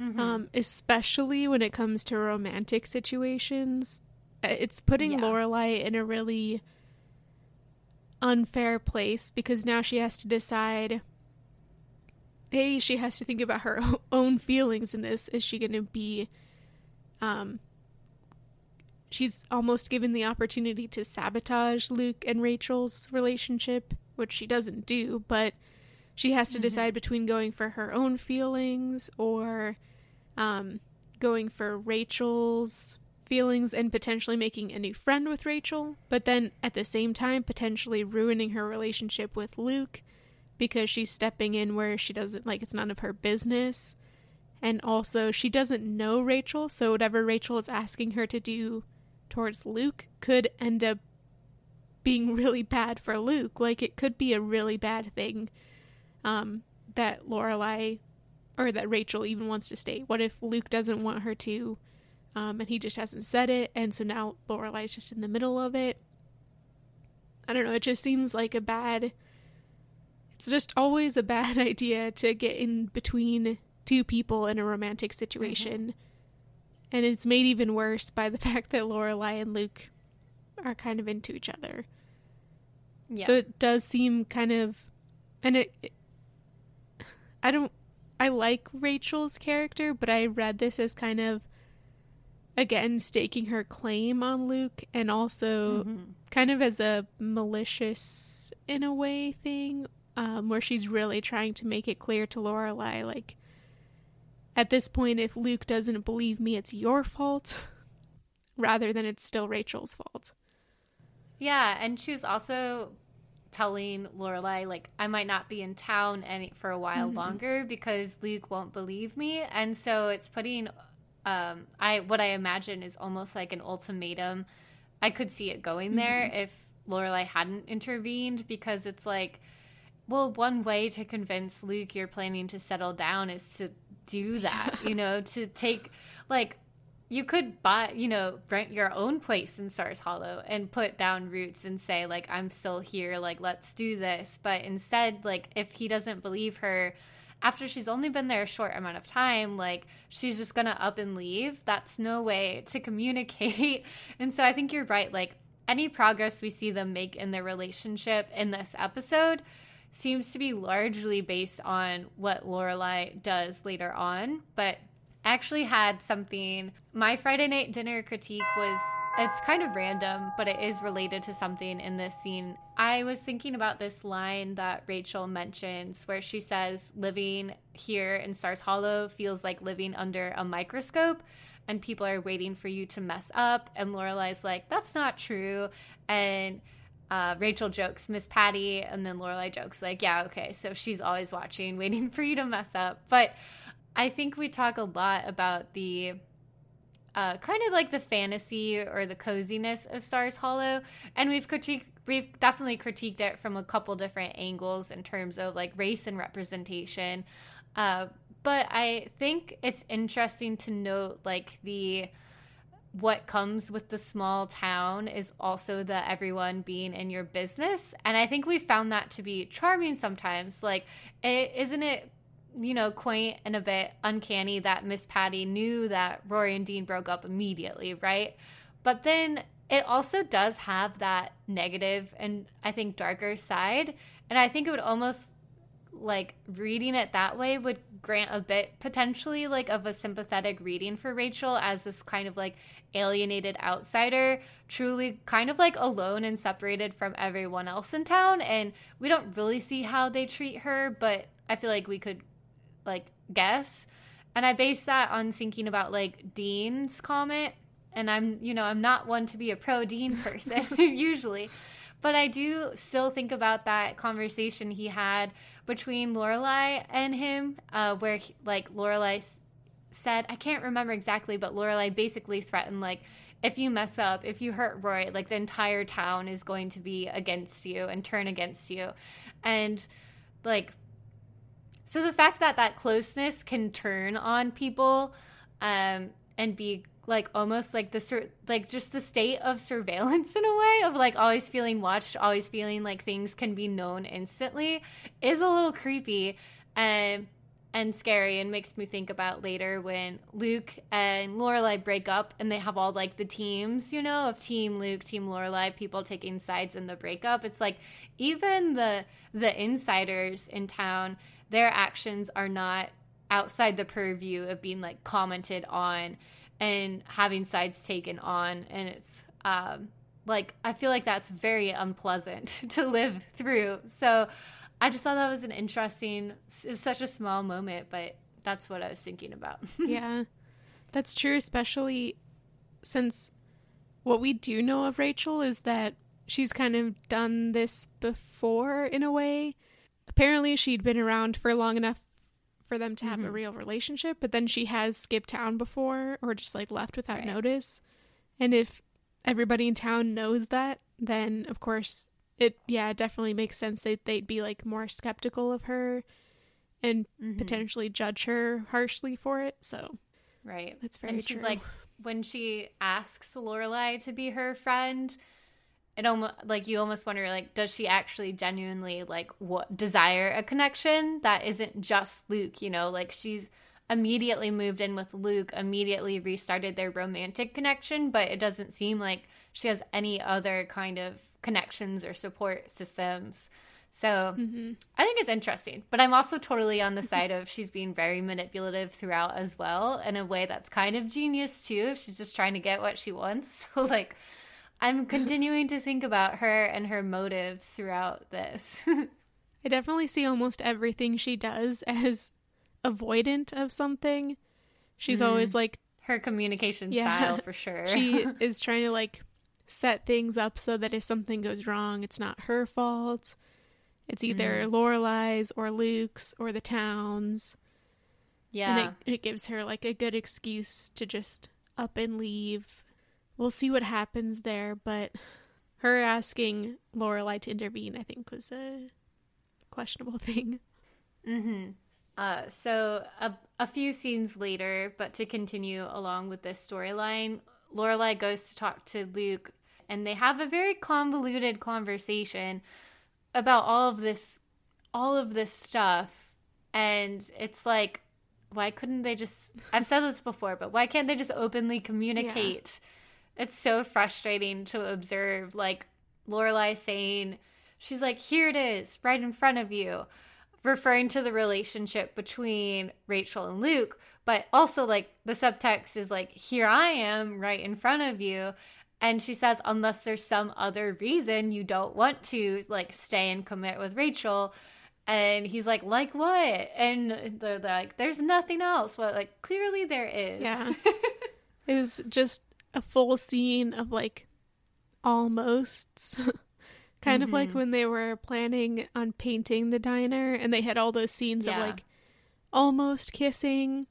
mm-hmm. um, especially when it comes to romantic situations. Uh, it's putting yeah. Lorelai in a really unfair place because now she has to decide. Hey, she has to think about her own feelings in this. Is she going to be, um, she's almost given the opportunity to sabotage Luke and Rachel's relationship, which she doesn't do, but she has to mm-hmm. decide between going for her own feelings or um, going for Rachel's feelings and potentially making a new friend with Rachel, but then at the same time potentially ruining her relationship with Luke because she's stepping in where she doesn't like it's none of her business. And also, she doesn't know Rachel, so whatever Rachel is asking her to do towards Luke could end up being really bad for Luke. Like, it could be a really bad thing um, that Lorelai or that Rachel even wants to stay. What if Luke doesn't want her to, um, and he just hasn't said it, and so now Lorelai's just in the middle of it? I don't know. It just seems like a bad. It's just always a bad idea to get in between two people in a romantic situation. Mm-hmm. And it's made even worse by the fact that Lorelai and Luke are kind of into each other. Yeah. So it does seem kind of and it, it I don't I like Rachel's character, but I read this as kind of again staking her claim on Luke and also mm-hmm. kind of as a malicious in a way thing um, where she's really trying to make it clear to Lorelai like at this point if Luke doesn't believe me it's your fault rather than it's still Rachel's fault. Yeah, and she was also telling Lorelai like I might not be in town any for a while mm-hmm. longer because Luke won't believe me, and so it's putting um I what I imagine is almost like an ultimatum. I could see it going there mm-hmm. if Lorelai hadn't intervened because it's like, well, one way to convince Luke you're planning to settle down is to do that, you know, to take like you could buy, you know, rent your own place in Stars Hollow and put down roots and say, like, I'm still here, like, let's do this. But instead, like, if he doesn't believe her after she's only been there a short amount of time, like, she's just gonna up and leave. That's no way to communicate. and so I think you're right. Like, any progress we see them make in their relationship in this episode seems to be largely based on what Lorelai does later on. But actually had something. My Friday night dinner critique was it's kind of random, but it is related to something in this scene. I was thinking about this line that Rachel mentions where she says, Living here in Stars Hollow feels like living under a microscope and people are waiting for you to mess up. And Lorelai's like, That's not true. And uh, Rachel jokes, Miss Patty, and then Lorelai jokes, like, yeah, okay, so she's always watching, waiting for you to mess up. But I think we talk a lot about the uh, kind of like the fantasy or the coziness of Stars Hollow, and we've critiqued we've definitely critiqued it from a couple different angles in terms of like race and representation. Uh, but I think it's interesting to note like the what comes with the small town is also the everyone being in your business and i think we found that to be charming sometimes like is isn't it you know, quaint and a bit uncanny that Miss Patty knew that Rory and Dean broke up immediately, right? But then it also does have that negative and I think darker side. And I think it would almost like reading it that way would grant a bit potentially like of a sympathetic reading for Rachel as this kind of like alienated outsider, truly kind of like alone and separated from everyone else in town. And we don't really see how they treat her, but I feel like we could like guess. And I base that on thinking about like Dean's comment. And I'm, you know, I'm not one to be a pro Dean person usually. But I do still think about that conversation he had between Lorelai and him, uh, where he, like Lorelai said, I can't remember exactly, but Lorelai basically threatened like, if you mess up, if you hurt Roy, like the entire town is going to be against you and turn against you. And like so the fact that that closeness can turn on people um, and be like almost like the sur- like just the state of surveillance in a way of like always feeling watched, always feeling like things can be known instantly is a little creepy and and scary and makes me think about later when Luke and Lorelai break up and they have all like the teams, you know, of team Luke, team Lorelai, people taking sides in the breakup. It's like even the the insiders in town their actions are not outside the purview of being like commented on and having sides taken on and it's um, like i feel like that's very unpleasant to live through. So i just thought that was an interesting it's such a small moment but that's what i was thinking about. Yeah. That's true especially since what we do know of rachel is that she's kind of done this before in a way apparently she'd been around for long enough for them to have Mm-hmm. a real relationship, but then she has skipped town before or just like left without Right. notice. And if everybody in town knows that, then of course it yeah, it definitely makes sense that they'd be like more skeptical of her and Mm-hmm. potentially judge her harshly for it. So Right. That's very And she's true. like, when she asks Lorelai to be her friend, it almost like you almost wonder like, does she actually genuinely like what desire a connection that isn't just Luke? You know, like she's immediately moved in with Luke, immediately restarted their romantic connection, but it doesn't seem like she has any other kind of connections or support systems. So mhm. I think it's interesting, but I'm also totally on the side of she's being very manipulative throughout as well, in a way that's kind of genius too. If she's just trying to get what she wants, so like I'm continuing to think about her and her motives throughout this. I definitely see almost everything she does as avoidant of something. She's mm. always like her communication Yeah. style for sure. she is trying to like set things up so that if something goes wrong, it's not her fault. It's either mm. Lorelai's or Luke's or the town's. yeah, And it, it gives her like a good excuse to just up and leave. We'll see what happens there, but her asking Lorelai to intervene, I think, was a questionable thing. Mm-hmm. Uh, so a, a few scenes later, but to continue along with this storyline, Lorelai goes to talk to Luke, and they have a very convoluted conversation about all of this, all of this stuff, and it's like, why couldn't they just? I've said this before, but why can't they just openly communicate? It's so frustrating to observe, like Lorelai saying, she's like, "Here it is, right in front of you." referring to the relationship between Rachel and Luke, but also like the subtext is like, here I am right in front of you. And she says, unless there's some other reason you don't want to like stay and commit with Rachel. And he's like, like what? And they're like, there's nothing else. But like, clearly there is. Yeah. it was just a full scene of like almosts. kind of like mm-hmm. when they were planning on painting the diner and they had all those scenes Yeah. of like almost kissing.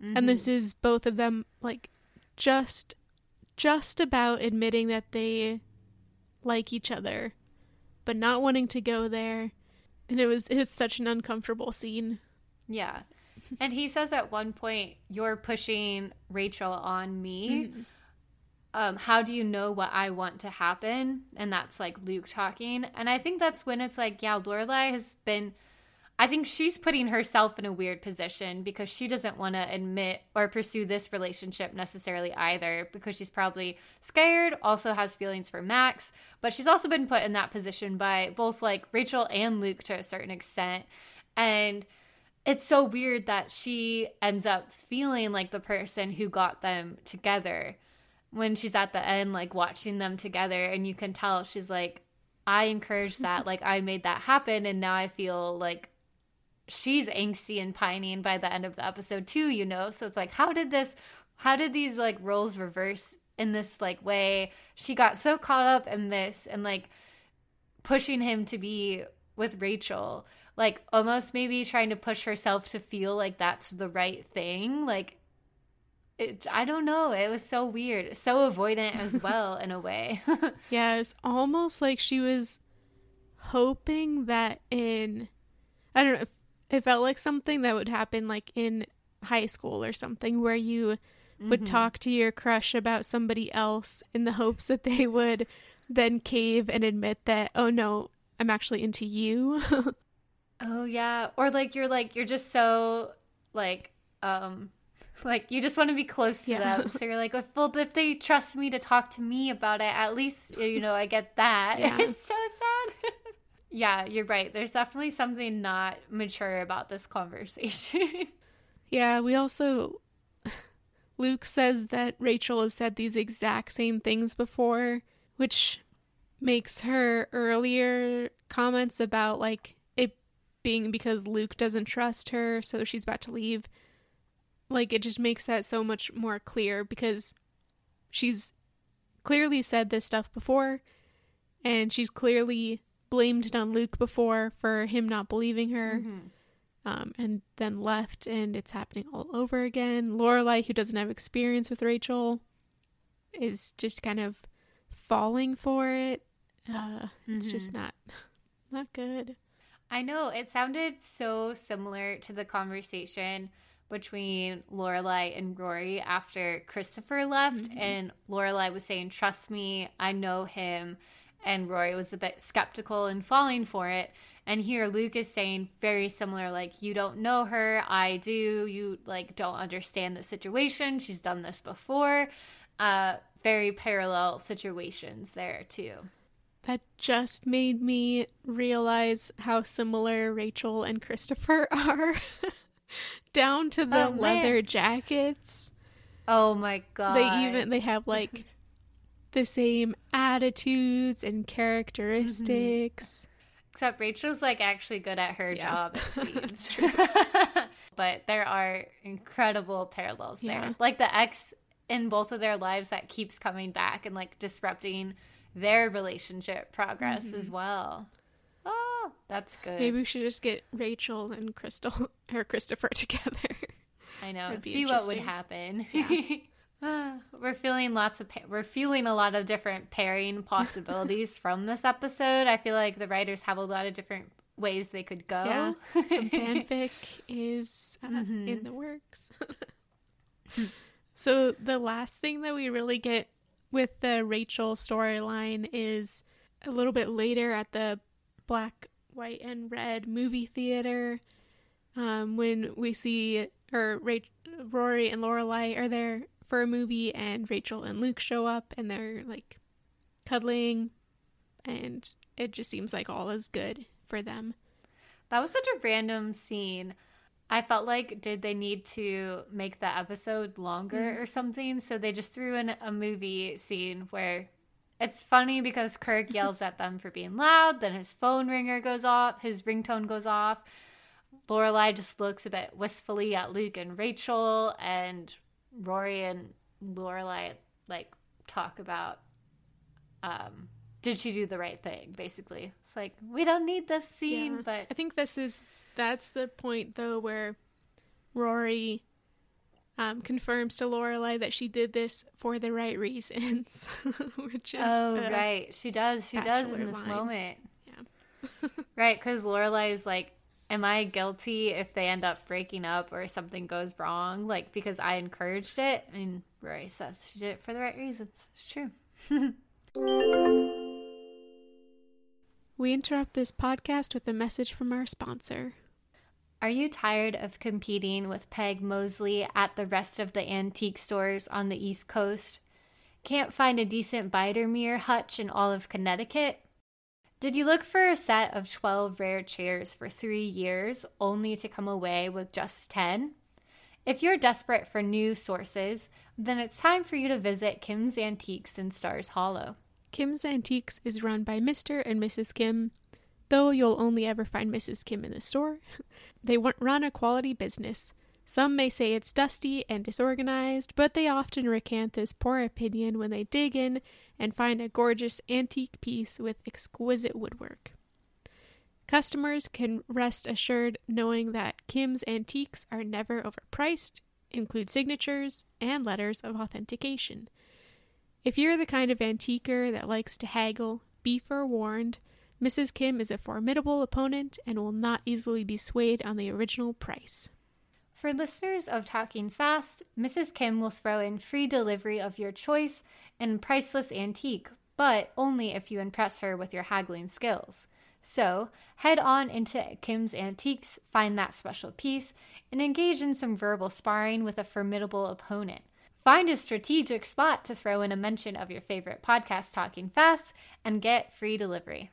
And this mm-hmm. is both of them like just just about admitting that they like each other but not wanting to go there. And it was it was such an uncomfortable scene. Yeah. And he says at one point, You're pushing Rachel on me. Um, how do you know what I want to happen? And that's like Luke talking. And I think that's when it's like, yeah, Lorelai has been I think she's putting herself in a weird position because she doesn't want to admit or pursue this relationship necessarily either because she's probably scared, also has feelings for Max, but she's also been put in that position by both like Rachel and Luke to a certain extent. And it's so weird that she ends up feeling like the person who got them together when she's at the end, like watching them together, and you can tell she's like, I encouraged that, like I made that happen, and now I feel like she's angsty and pining by the end of the episode too, you know? So it's like, how did this, how did these like roles reverse in this like way? She got so caught up in this and like pushing him to be with Rachel, like almost maybe trying to push herself to feel like that's the right thing. Like, it, I don't know. It was so weird, so avoidant as well in a way. Yeah, it's almost like she was hoping that in I don't know, it felt like something that would happen like in high school or something where you would mm-hmm. talk to your crush about somebody else in the hopes that they would then cave and admit that oh no, I'm actually into you. Oh yeah, or like you're like you're just so like um like you just want to be close to Yeah. them. So you're like, if, well, if they trust me to talk to me about it, at least you know I get that. Yeah. It's so sad. yeah, you're right. There's definitely something not mature about this conversation. Yeah, we also. Luke says that Rachel has said these exact same things before, which makes her earlier comments about like being because Luke doesn't trust her, so she's about to leave. Like, it just makes that so much more clear because she's clearly said this stuff before, and she's clearly blamed it on Luke before for him not believing her. um, and then left, and it's happening all over again. Lorelai, who doesn't have experience with Rachel, is just kind of falling for it. Uh, It's just not not good. I know it sounded so similar to the conversation between Lorelai and Rory after Christopher left, and Lorelai was saying, "Trust me, I know him," and Rory was a bit skeptical and falling for it. And here Luke is saying very similar, like, "You don't know her, I do. You like don't understand the situation. She's done this before." Uh, very parallel situations there too. That just made me realize how similar Rachel and Christopher are. Down to the Oh, leather jackets. Oh my god! They even they have like the same attitudes and characteristics. Mm-hmm. Except Rachel's like actually good at her Yeah. job, it seems. but there are incredible parallels Yeah. there. Like the ex in both of their lives that keeps coming back and like disrupting their relationship progress as well. Oh, that's good. Maybe we should just get Rachel and Crystal or Christopher together. I know. See what would happen. Ah, we're feeling lots of pa- we're feeling a lot of different pairing possibilities from this episode. I feel like the writers have a lot of different ways they could go. Yeah, some fanfic is uh, in the works. so the last thing that we really get with the Rachel storyline is a little bit later at the black, white, and red movie theater um, when we see or Rory and Lorelai are there for a movie, and Rachel and Luke show up, and they're like cuddling, and it just seems like all is good for them. That was such a random scene. I felt like did they need to make the episode longer or something? So they just threw in a movie scene where it's funny because Kirk yells at them for being loud, then his phone ringer goes off, his ringtone goes off. Lorelai just looks a bit wistfully at Luke and Rachel, and Rory and Lorelai like talk about um did she do the right thing basically it's like we don't need this scene Yeah. but I think this is that's the point though where Rory um, confirms to Lorelai that she did this for the right reasons, which is oh right she does she does in this line. moment Yeah. right because lorelai is like am i guilty if they end up breaking up or something goes wrong like because i encouraged it and rory says she did it for the right reasons it's true We interrupt this podcast with a message from our sponsor. Are you tired of competing with Peg Mosley at the rest of the antique stores on the East Coast? Can't find a decent Biedermeier hutch in all of Connecticut? Did you look for a set of 12 rare chairs for three years only to come away with just 10? If you're desperate for new sources, then it's time for you to visit Kim's Antiques in Stars Hollow. Kim's Antiques is run by Mr. and Mrs. Kim, though you'll only ever find Mrs. Kim in the store. they run a quality business. Some may say it's dusty and disorganized, but they often recant this poor opinion when they dig in and find a gorgeous antique piece with exquisite woodwork. Customers can rest assured knowing that Kim's Antiques are never overpriced, include signatures, and letters of authentication. If you're the kind of antiquer that likes to haggle, be forewarned. Mrs. Kim is a formidable opponent and will not easily be swayed on the original price. For listeners of Talking Fast, Mrs. Kim will throw in free delivery of your choice and priceless antique, but only if you impress her with your haggling skills. So, head on into Kim's Antiques, find that special piece, and engage in some verbal sparring with a formidable opponent. Find a strategic spot to throw in a mention of your favorite podcast, Talking Fast, and get free delivery.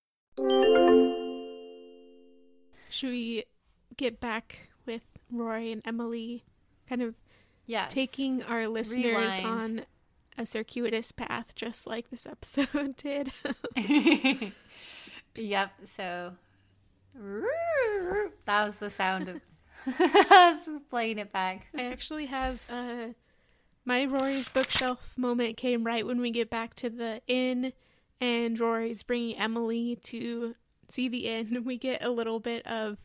Should we get back with Rory and Emily, kind of Yes. taking our listeners Rewind. on a circuitous path, just like this episode did. yep. So that was the sound of us playing it back. I actually have uh, my Rory's bookshelf moment came right when we get back to the inn, and Rory's bringing Emily to see the inn. We get a little bit of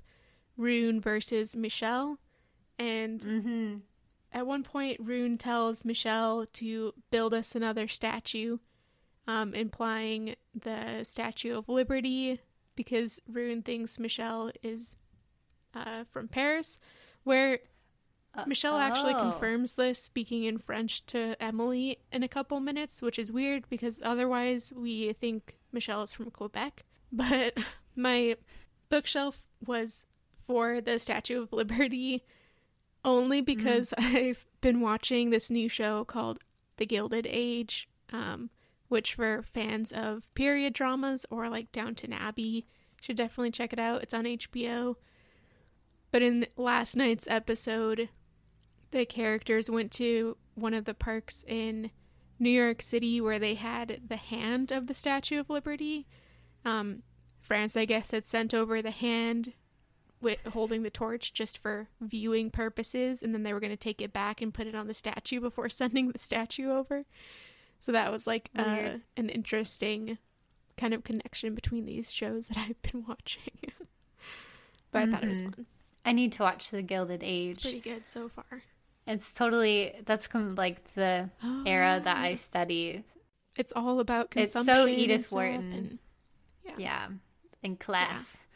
Rune versus Michel, and Mm-hmm. at one point, Rune tells Michel to build us another statue, um, implying the Statue of Liberty, because Rune thinks Michel is uh, from Paris, where Michel actually oh. confirms this, speaking in French to Emily in a couple minutes, which is weird because otherwise we think Michel is from Quebec. But my bookshelf was for the Statue of Liberty only because I've been watching this new show called The Gilded Age, um, which for fans of period dramas or like Downton Abbey should definitely check it out. It's on HBO. But in last night's episode, the characters went to one of the parks in New York City where they had the hand of the Statue of Liberty. Um, France, I guess, had sent over the hand with holding the torch just for viewing purposes, and then they were going to take it back and put it on the statue before sending the statue over. So that was like uh, an interesting kind of connection between these shows that I've been watching. but I thought it was Mhm. fun. I need to watch The Gilded It's Age. pretty good so far. It's totally that's com- like the era that I study. It's all about consumption. It's so Edith Wharton. and- yeah. Yeah, in class.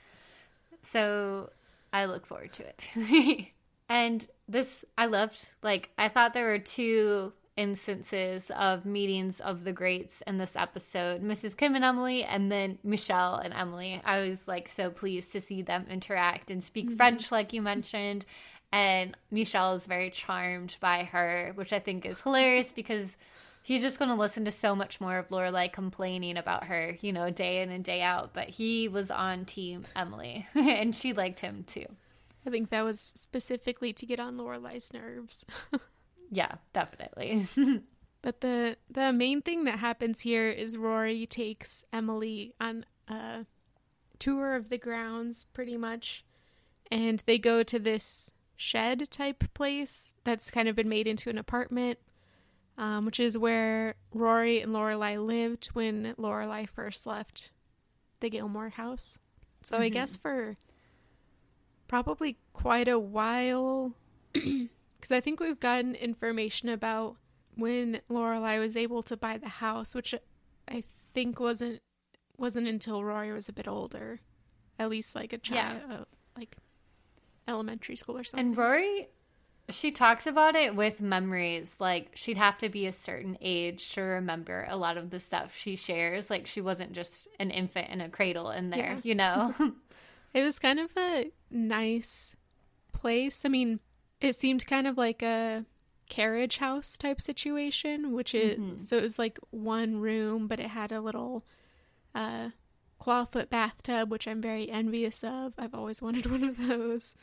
So I look forward to it. and this I loved. Like I thought there were two instances of meetings of the greats in this episode mrs kim and emily and then michel and emily i was like so pleased to see them interact and speak mm-hmm. french like you mentioned and michel is very charmed by her which i think is hilarious because he's just going to listen to so much more of lorelai complaining about her you know day in and day out. But he was on team emily and she liked him too. I think that was specifically to get on Lorelai's nerves. yeah definitely. But the the main thing that happens here is Rory takes Emily on a tour of the grounds pretty much. And they go to this shed type place that's kind of been made into an apartment um, which is where Rory and Lorelai lived when Lorelai first left the Gilmore house. So I guess for probably quite a while because I think we've gotten information about when Lorelai was able to buy the house, which I think wasn't wasn't until Rory was a bit older, at least like a Yeah. child, uh, like elementary school or something. And Rory, she talks about it with memories. Like she'd have to be a certain age to remember a lot of the stuff she shares. Like she wasn't just an infant in a cradle in there, Yeah. you know? It was kind of a nice place. I mean, it seemed kind of like a carriage house type situation, which is so it was like one room, but it had a little uh, clawfoot bathtub, which I'm very envious of. I've always wanted one of those.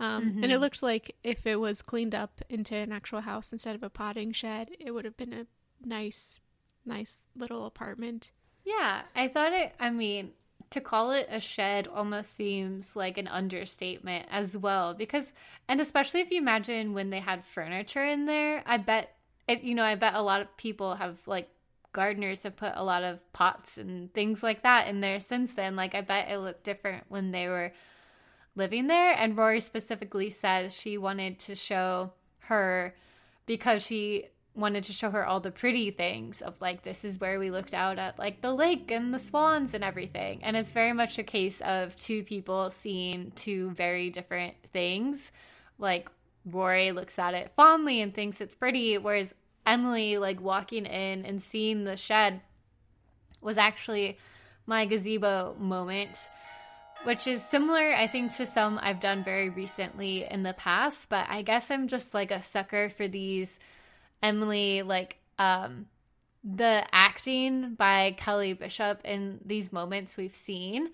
Um, And it looked like if it was cleaned up into an actual house instead of a potting shed, it would have been a nice, nice little apartment. yeah, I thought it, I mean, to call it a shed almost seems like an understatement as well. Because, and especially if you imagine when they had furniture in there, I bet, it, you know, I bet a lot of people have like, gardeners have put a lot of pots and things like that in there since then. Like, I bet it looked different when they were living there. And Rory specifically says she wanted to show her because she wanted to show her all the pretty things of like this is where we looked out at like the lake and the swans and everything. And it's very much a case of two people seeing two very different things. Like Rory looks at it fondly and thinks it's pretty, whereas Emily like walking in and seeing the shed was actually my gazebo moment which is similar, I think, to some I've done very recently in the past. But I guess I'm just like a sucker for these Emily, like, um, the acting by Kelly Bishop in these moments we've seen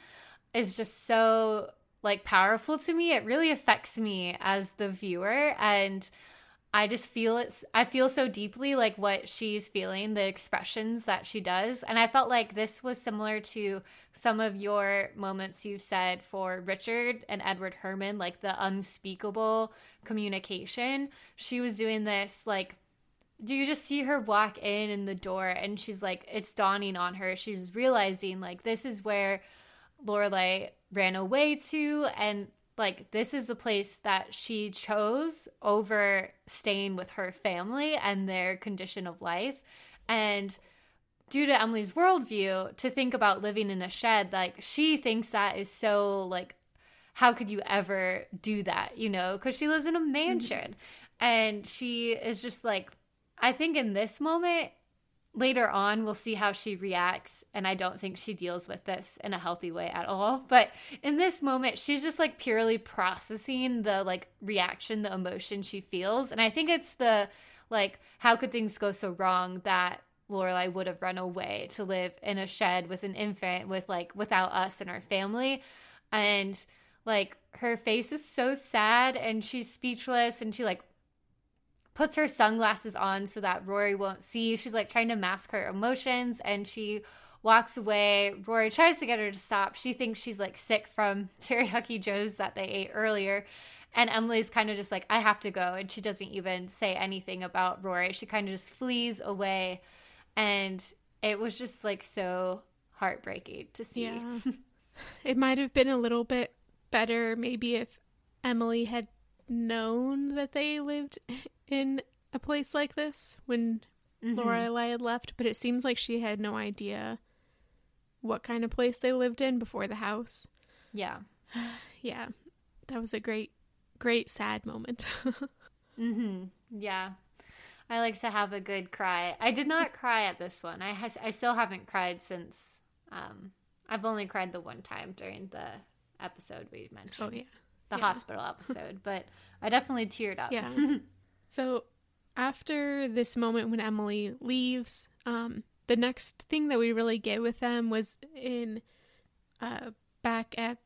is just so like powerful to me. It really affects me as the viewer and I just feel it. I feel so deeply like what she's feeling, the expressions that she does. And I felt like this was similar to some of your moments you've said for Richard and Edward Herrmann, like the unspeakable communication. She was doing this like do you just see her walk in in the door and she's like it's dawning on her. She's realizing like this is where Lorelai ran away to and like this is the place that she chose over staying with her family and their condition of life. And due to emily's worldview to think about living in a shed like she thinks that is so like how could you ever do that you know? Because she lives in a mansion. Mm-hmm. and she is just like i think in this moment later on we'll see how she reacts and i don't think she deals with this in a healthy way at all. But in this moment she's just like purely processing the like reaction the emotion she feels. And i think it's the like how could things go so wrong that Lorelai would have run away to live in a shed with an infant with like without us and our family. And like her face is so sad and she's speechless and she like puts her sunglasses on so that Rory won't see. She's like trying to mask her emotions and she walks away. Rory tries to get her to stop. She thinks she's like sick from teriyaki joes that they ate earlier. And Emily's kind of just like, I have to go. And she doesn't even say anything about Rory. She kind of just flees away. And it was just like so heartbreaking to see. Yeah. it might have been a little bit better maybe if Emily had known that they lived in a place like this when mm-hmm. Lorelai had left, but it seems like she had no idea what kind of place they lived in before the house. Yeah. yeah. That was a great, great sad moment. mm-hmm. Yeah. I like to have a good cry. I did not cry at this one. I has I still haven't cried since um I've only cried the one time during the episode we mentioned. Oh yeah. The yeah. hospital episode, but I definitely teared up. Yeah. So after this moment when Emily leaves, um, the next thing that we really get with them was in uh, back at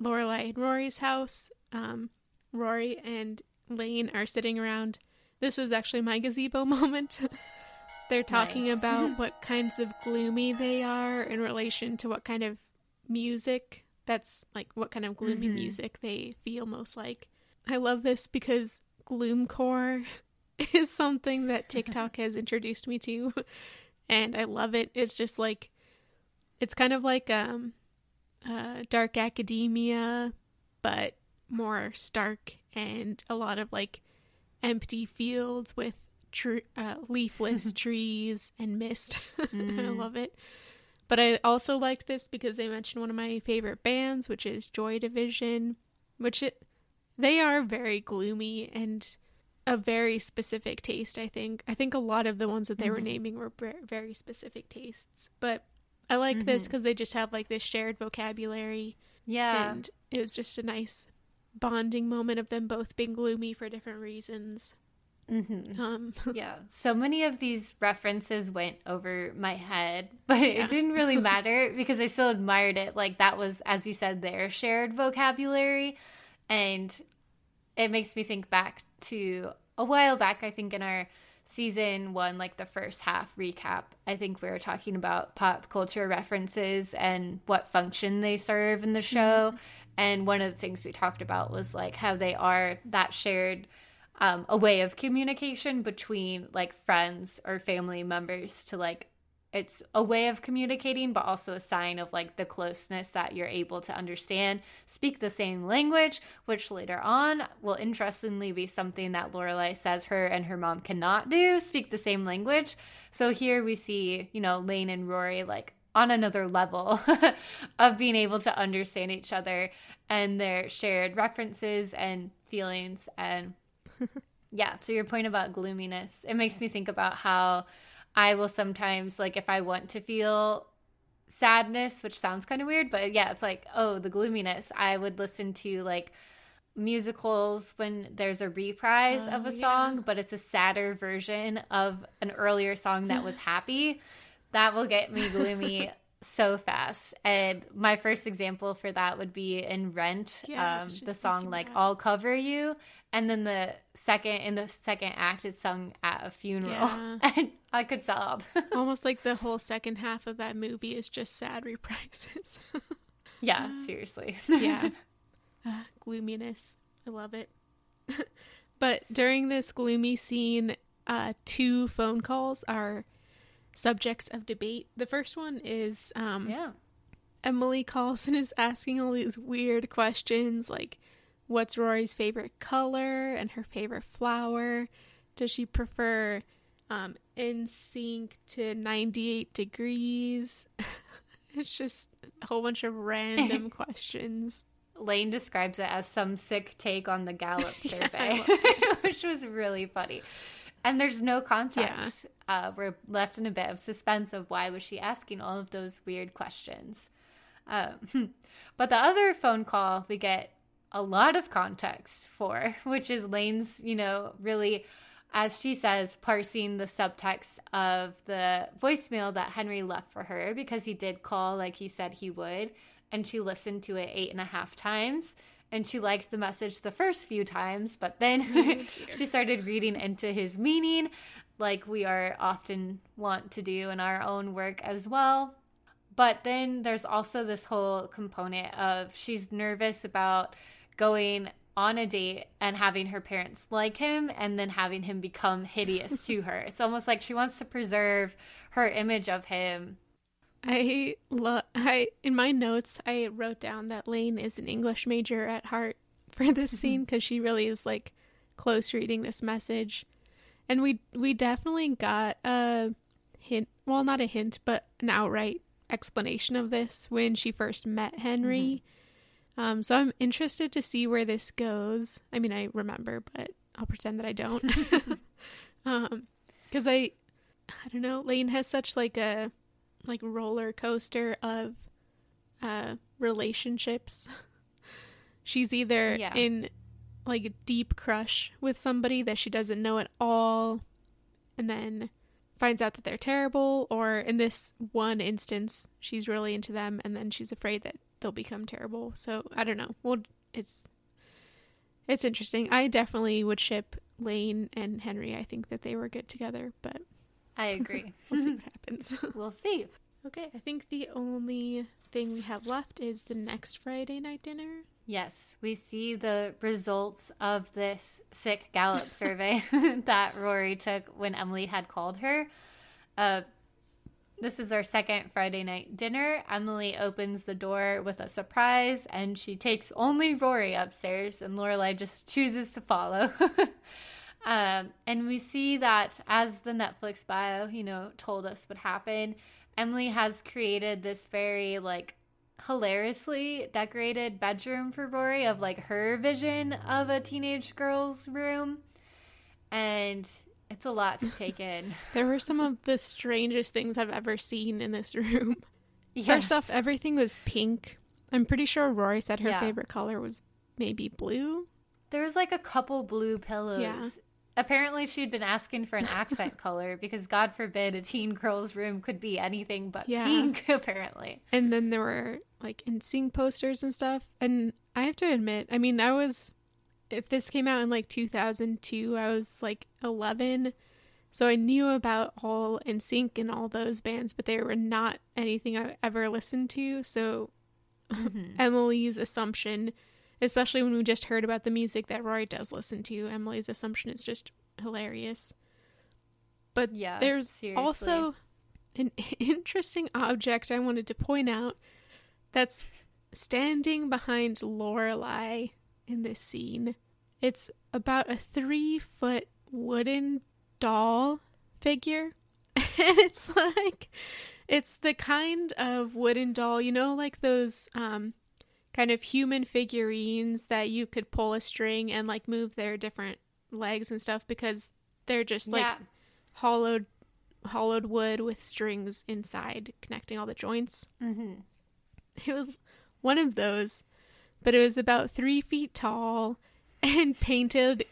Lorelai and Rory's house. Um, Rory and Lane are sitting around. This was actually my gazebo moment. They're talking nice. about what kinds of gloomy they are in relation to what kind of music that's like what kind of gloomy mm-hmm. music they feel most like. I love this because gloomcore is something that TikTok has introduced me to and I love it. It's just like it's kind of like um uh dark academia but more stark and a lot of like empty fields with tr- uh, leafless trees and mist. Mm. I love it. But I also liked this because they mentioned one of my favorite bands, which is Joy Division, which it they are very gloomy and a very specific taste, I think. I think a lot of the ones that they mm-hmm. were naming were very specific tastes. But I like mm-hmm. this because they just have like this shared vocabulary. Yeah. And it was just a nice bonding moment of them both being gloomy for different reasons. Mm-hmm. Um, yeah, so many of these references went over my head, but yeah. it didn't really matter because I still admired it. Like that was, as you said, their shared vocabulary. And it makes me think back to a while back, I think in our season one, like the first half recap, I think we were talking about pop culture references and what function they serve in the show. Mm-hmm. And one of the things we talked about was like how they are that shared um, a way of communication between like friends or family members to like it's a way of communicating but also a sign of like the closeness that you're able to understand speak the same language which later on will interestingly be something that lorelai says her and her mom cannot do speak the same language. So here we see you know lane and rory like on another level of being able to understand each other and their shared references and feelings and yeah so your point about gloominess it makes me think about how I will sometimes like if I want to feel sadness, which sounds kind of weird, but yeah, it's like, oh, the gloominess. I would listen to like musicals when there's a reprise of a oh, song, yeah. but it's a sadder version of an earlier song that was happy. that will get me gloomy so fast. And my first example for that would be in Rent, Yeah, um, the song like that. "I'll Cover You," and then the second in the second act, it's sung at a funeral, Yeah. and I could sob. Almost like the whole second half of that movie is just sad reprises. yeah, seriously. yeah. Uh, gloominess. I love it. but during this gloomy scene, uh, two phone calls are subjects of debate. The first one is um, yeah. Emily calls and is asking all these weird questions like what's Rory's favorite color and her favorite flower? Does she prefer um, NSYNC to 98 degrees? it's just a whole bunch of random questions. Lane describes it as some sick take on the Gallup survey, I which was really funny. And there's no context. Uh, we're left in a bit of suspense of why was she asking all of those weird questions. Um, but the other phone call we get a lot of context for, which is Lane's, you know, really, as she says, parsing the subtext of the voicemail that Henry left for her because he did call like he said he would. And she listened to it eight and a half times. And she liked the message the first few times, but then oh, she started reading into his meaning, like we are often want to do in our own work as well. But then there's also this whole component of she's nervous about going on a date and having her parents like him and then having him become hideous to her. It's almost like she wants to preserve her image of him. I love I in my notes I wrote down that Lane is an English major at heart for this scene because she really is like close reading this message, and we we definitely got a hint. Well, not a hint, but an outright explanation of this when she first met Henry. Mm-hmm. Um, so I'm interested to see where this goes. I mean, I remember, but I'll pretend that I don't. um, because I, I don't know. Lane has such like a like roller coaster of uh relationships. She's either Yeah. in like a deep crush with somebody that she doesn't know at all and then finds out that they're terrible or in this one instance she's really into them and then she's afraid that they'll become terrible. So, I don't know. Well, it's it's interesting. I definitely would ship Lane and Henry. I think that they were good together, but I agree. we'll see what happens. we'll see. Okay, I think the only thing we have left is the next Friday night dinner. Yes, we see the results of this sick Gallup survey that Rory took when Emily had called her. Uh, this is our second Friday night dinner. Emily opens the door with a surprise, and she takes only Rory upstairs, and Lorelai just chooses to follow. um, and we see that as the Netflix bio, you know, told us would happen. Emily has created this very like hilariously decorated bedroom for Rory of like her vision of a teenage girl's room. And it's a lot to take in. There were some of the strangest things I've ever seen in this room. Yes. First off, everything was pink. I'm pretty sure Rory said her Yeah. favorite color was maybe blue. There was like a couple blue pillows. Yeah. Apparently, she'd been asking for an accent color because, God forbid, a teen girl's room could be anything but Yeah. pink, apparently. And then there were like NSYNC posters and stuff. And I have to admit, I mean, I was, if this came out in like 2002, I was like 11. So I knew about all NSYNC and all those bands, but they were not anything I ever listened to. So mm-hmm. Emily's assumption, especially when we just heard about the music that Rory does listen to, Emily's assumption is just hilarious. But Yeah, there's seriously. also an interesting object I wanted to point out that's standing behind Lorelai in this scene. It's about a three foot wooden doll figure. and it's like it's the kind of wooden doll, you know, like those um kind of human figurines that you could pull a string and like move their different legs and stuff because they're just like yeah. hollowed hollowed wood with strings inside connecting all the joints. hmm It was one of those, but it was about three feet tall and painted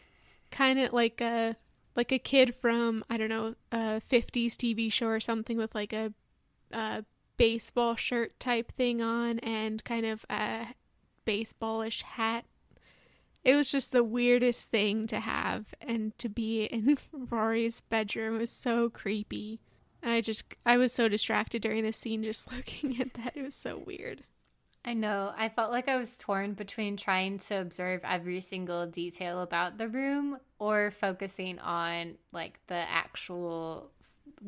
kind of like a like a kid from I don't know a '50s TV show or something with like a, a baseball shirt type thing on and kind of a baseballish hat. It was just the weirdest thing to have and to be in Rory's bedroom was so creepy. And I just I was so distracted during this scene just looking at that. It was so weird. I know. I felt like I was torn between trying to observe every single detail about the room or focusing on like the actual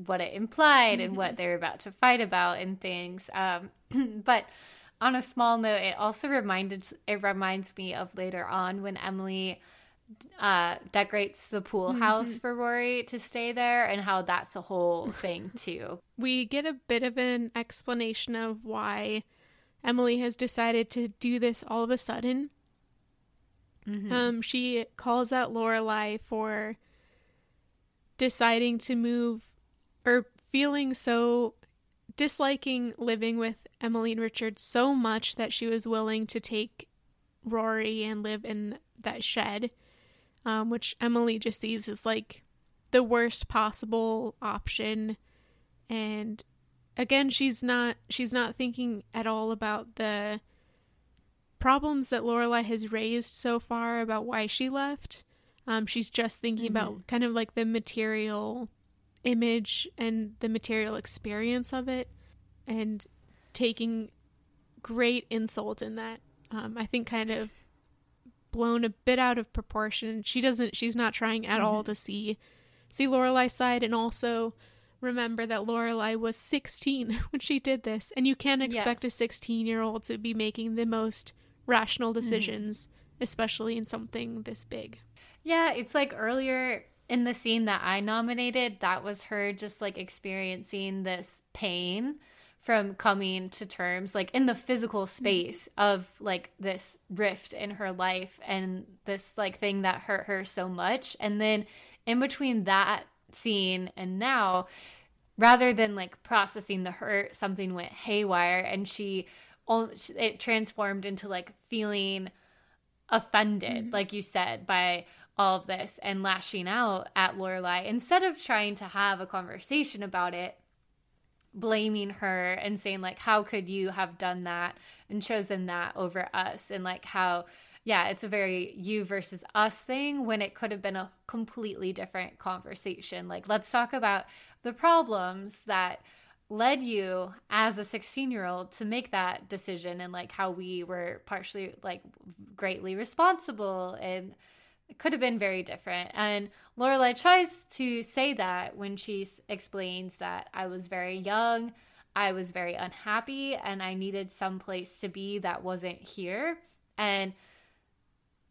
what it implied and what they're about to fight about and things. Um, but on a small note, it also reminded it reminds me of later on when Emily uh, decorates the pool house mm-hmm. for Rory to stay there and how that's a whole thing too. we get a bit of an explanation of why Emily has decided to do this all of a sudden. Mm-hmm. Um, she calls out Lorelai for deciding to move or feeling so disliking living with Emily and Richard so much that she was willing to take Rory and live in that shed, um, which Emily just sees as like the worst possible option. And again she's not she's not thinking at all about the problems that Lorelai has raised so far about why she left. Um, she's just thinking mm-hmm. about kind of like the material image and the material experience of it, and taking great insult in that. Um, I think kind of blown a bit out of proportion. She doesn't. She's not trying at mm-hmm. all to see see Lorelai's side, and also remember that Lorelai was 16 when she did this, and you can't expect yes. a 16 year old to be making the most rational mm-hmm. decisions, mm-hmm. especially in something this big. Yeah, it's like earlier in the scene that I nominated, that was her just like experiencing this pain from coming to terms like in the physical mm-hmm. space of like this rift in her life and this like thing that hurt her so much and then in between that scene and now rather than like processing the hurt something went haywire and she it transformed into like feeling offended mm-hmm. like you said by all of this and lashing out at Lorelai instead of trying to have a conversation about it blaming her and saying like how could you have done that and chosen that over us and like how yeah, it's a very you versus us thing when it could have been a completely different conversation. Like, let's talk about the problems that led you as a 16 year old to make that decision and like how we were partially like greatly responsible and it could have been very different and lorelai tries to say that when she explains that i was very young i was very unhappy and i needed some place to be that wasn't here and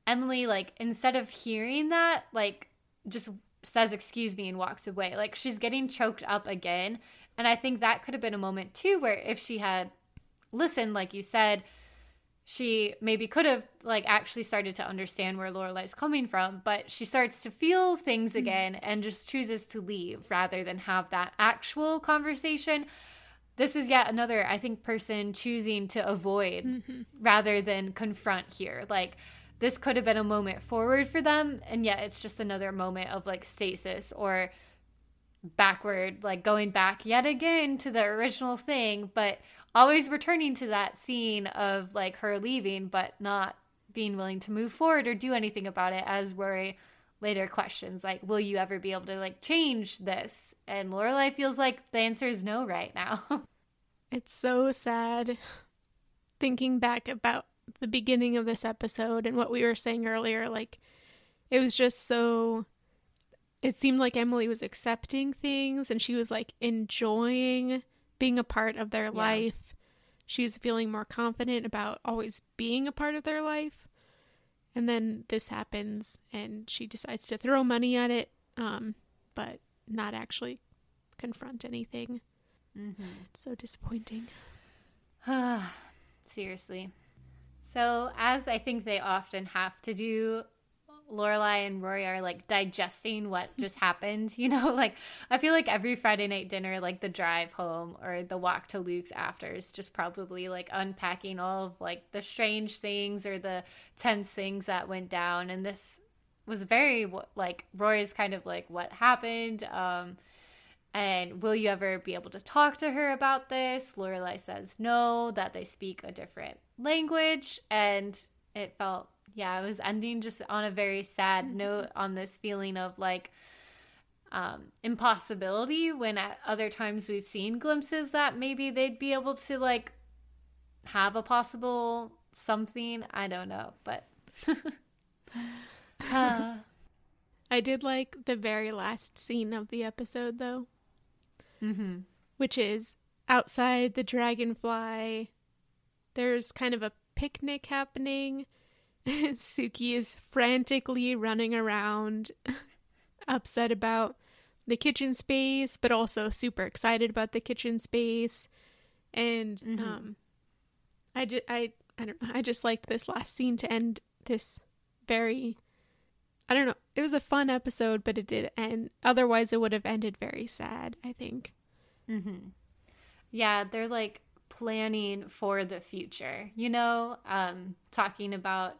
Emily, like, instead of hearing that, like, just says, excuse me, and walks away. Like, she's getting choked up again. And I think that could have been a moment, too, where if she had listened, like you said, she maybe could have like actually started to understand where Lorelai's coming from, but she starts to feel things mm-hmm. again and just chooses to leave rather than have that actual conversation. This is yet another, I think, person choosing to avoid mm-hmm. rather than confront here. Like this could have been a moment forward for them and yet it's just another moment of like stasis or backward like going back yet again to the original thing but always returning to that scene of like her leaving but not being willing to move forward or do anything about it as Rory later questions like will you ever be able to like change this? And Lorelai feels like the answer is no right now. It's so sad thinking back about the beginning of this episode and what we were saying earlier like it was just so it seemed like Emily was accepting things and she was like enjoying being a part of their yeah. life. She was feeling more confident about always being a part of their life. And then this happens and she decides to throw money at it, um, but not actually confront anything. Mm-hmm. It's so disappointing. Seriously. So, as I think they often have to do, Lorelai and Rory are like digesting what just happened. You know, like I feel like every Friday night dinner, like the drive home or the walk to Luke's after is just probably like unpacking all of like the strange things or the tense things that went down. And this was very like Rory's kind of like what happened. Um, And will you ever be able to talk to her about this? Lorelai says no, that they speak a different language. And it felt, yeah, it was ending just on a very sad Mm-hmm. note on this feeling of like um, impossibility when at other times we've seen glimpses that maybe they'd be able to like have a possible something. I don't know, but. Uh, I did like the very last scene of the episode though, mhm. which is outside the dragonfly. There's kind of a picnic happening. Sookie is frantically running around, upset about the kitchen space, but also super excited about the kitchen space. And Mhm. um, I just I I don't know. I just liked this last scene to end this very. I don't know. It was a fun episode, but it did end. Otherwise, it would have ended very sad. I think. Mm-hmm. Yeah, they're like planning for the future, you know, um, talking about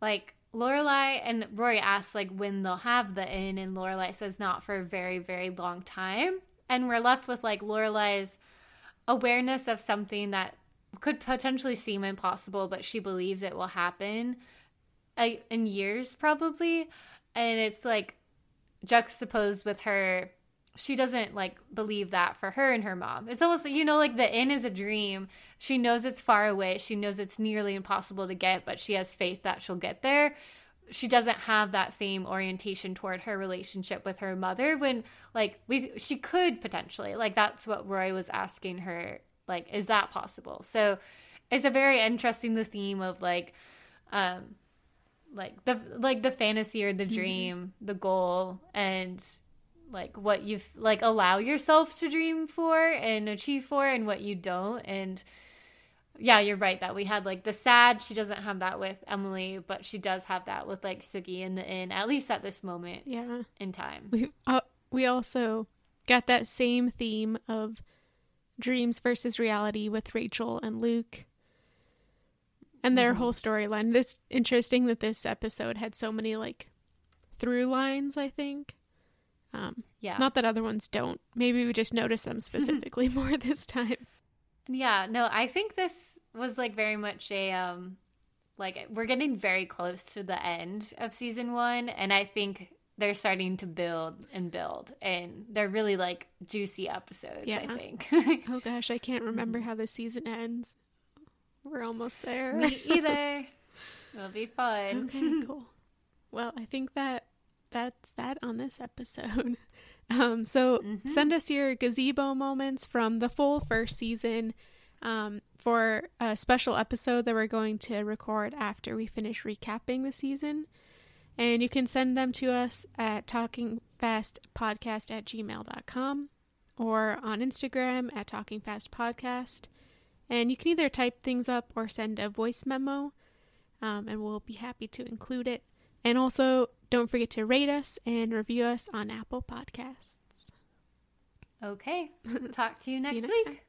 like Lorelai and Rory asks like when they'll have the inn, and Lorelai says not for a very, very long time. And we're left with like Lorelai's awareness of something that could potentially seem impossible, but she believes it will happen in years probably. And it's like juxtaposed with her she doesn't like believe that for her and her mom. It's almost like, you know, like the inn is a dream. She knows it's far away. She knows it's nearly impossible to get, but she has faith that she'll get there. She doesn't have that same orientation toward her relationship with her mother when like we she could potentially. Like that's what Rory was asking her like is that possible? So it's a very interesting the theme of like um like the like the fantasy or the dream, the goal and like what you've like allow yourself to dream for and achieve for and what you don't. And yeah you're right that we had like the sad she doesn't have that with emily but she does have that with like sookie in the inn at least at this moment Yeah. in time. We uh, we also got that same theme of dreams versus reality with Rachel and Luke and their Mhm. whole storyline. It's interesting that this episode had so many like through lines, I think. Um yeah not that other ones don't. Maybe we just noticed them specifically more this time. yeah no i think this was like very much a um like we're getting very close to the end of season one and i think they're starting to build and build and they're really like juicy episodes i think Oh gosh, I can't remember how the season ends. We're almost there. Me either. It'll be fun. Okay, cool. Well, I think that that's that on this episode. Um, so Mhm. send us your gazebo moments from the full first season um, for a special episode that we're going to record after we finish recapping the season. And you can send them to us at talkingfastpodcast at gmail.com or on Instagram at talkingfastpodcast. And you can either type things up or send a voice memo um, and we'll be happy to include it. And also, don't forget to rate us and review us on Apple Podcasts. Okay. Talk to you See you next next week.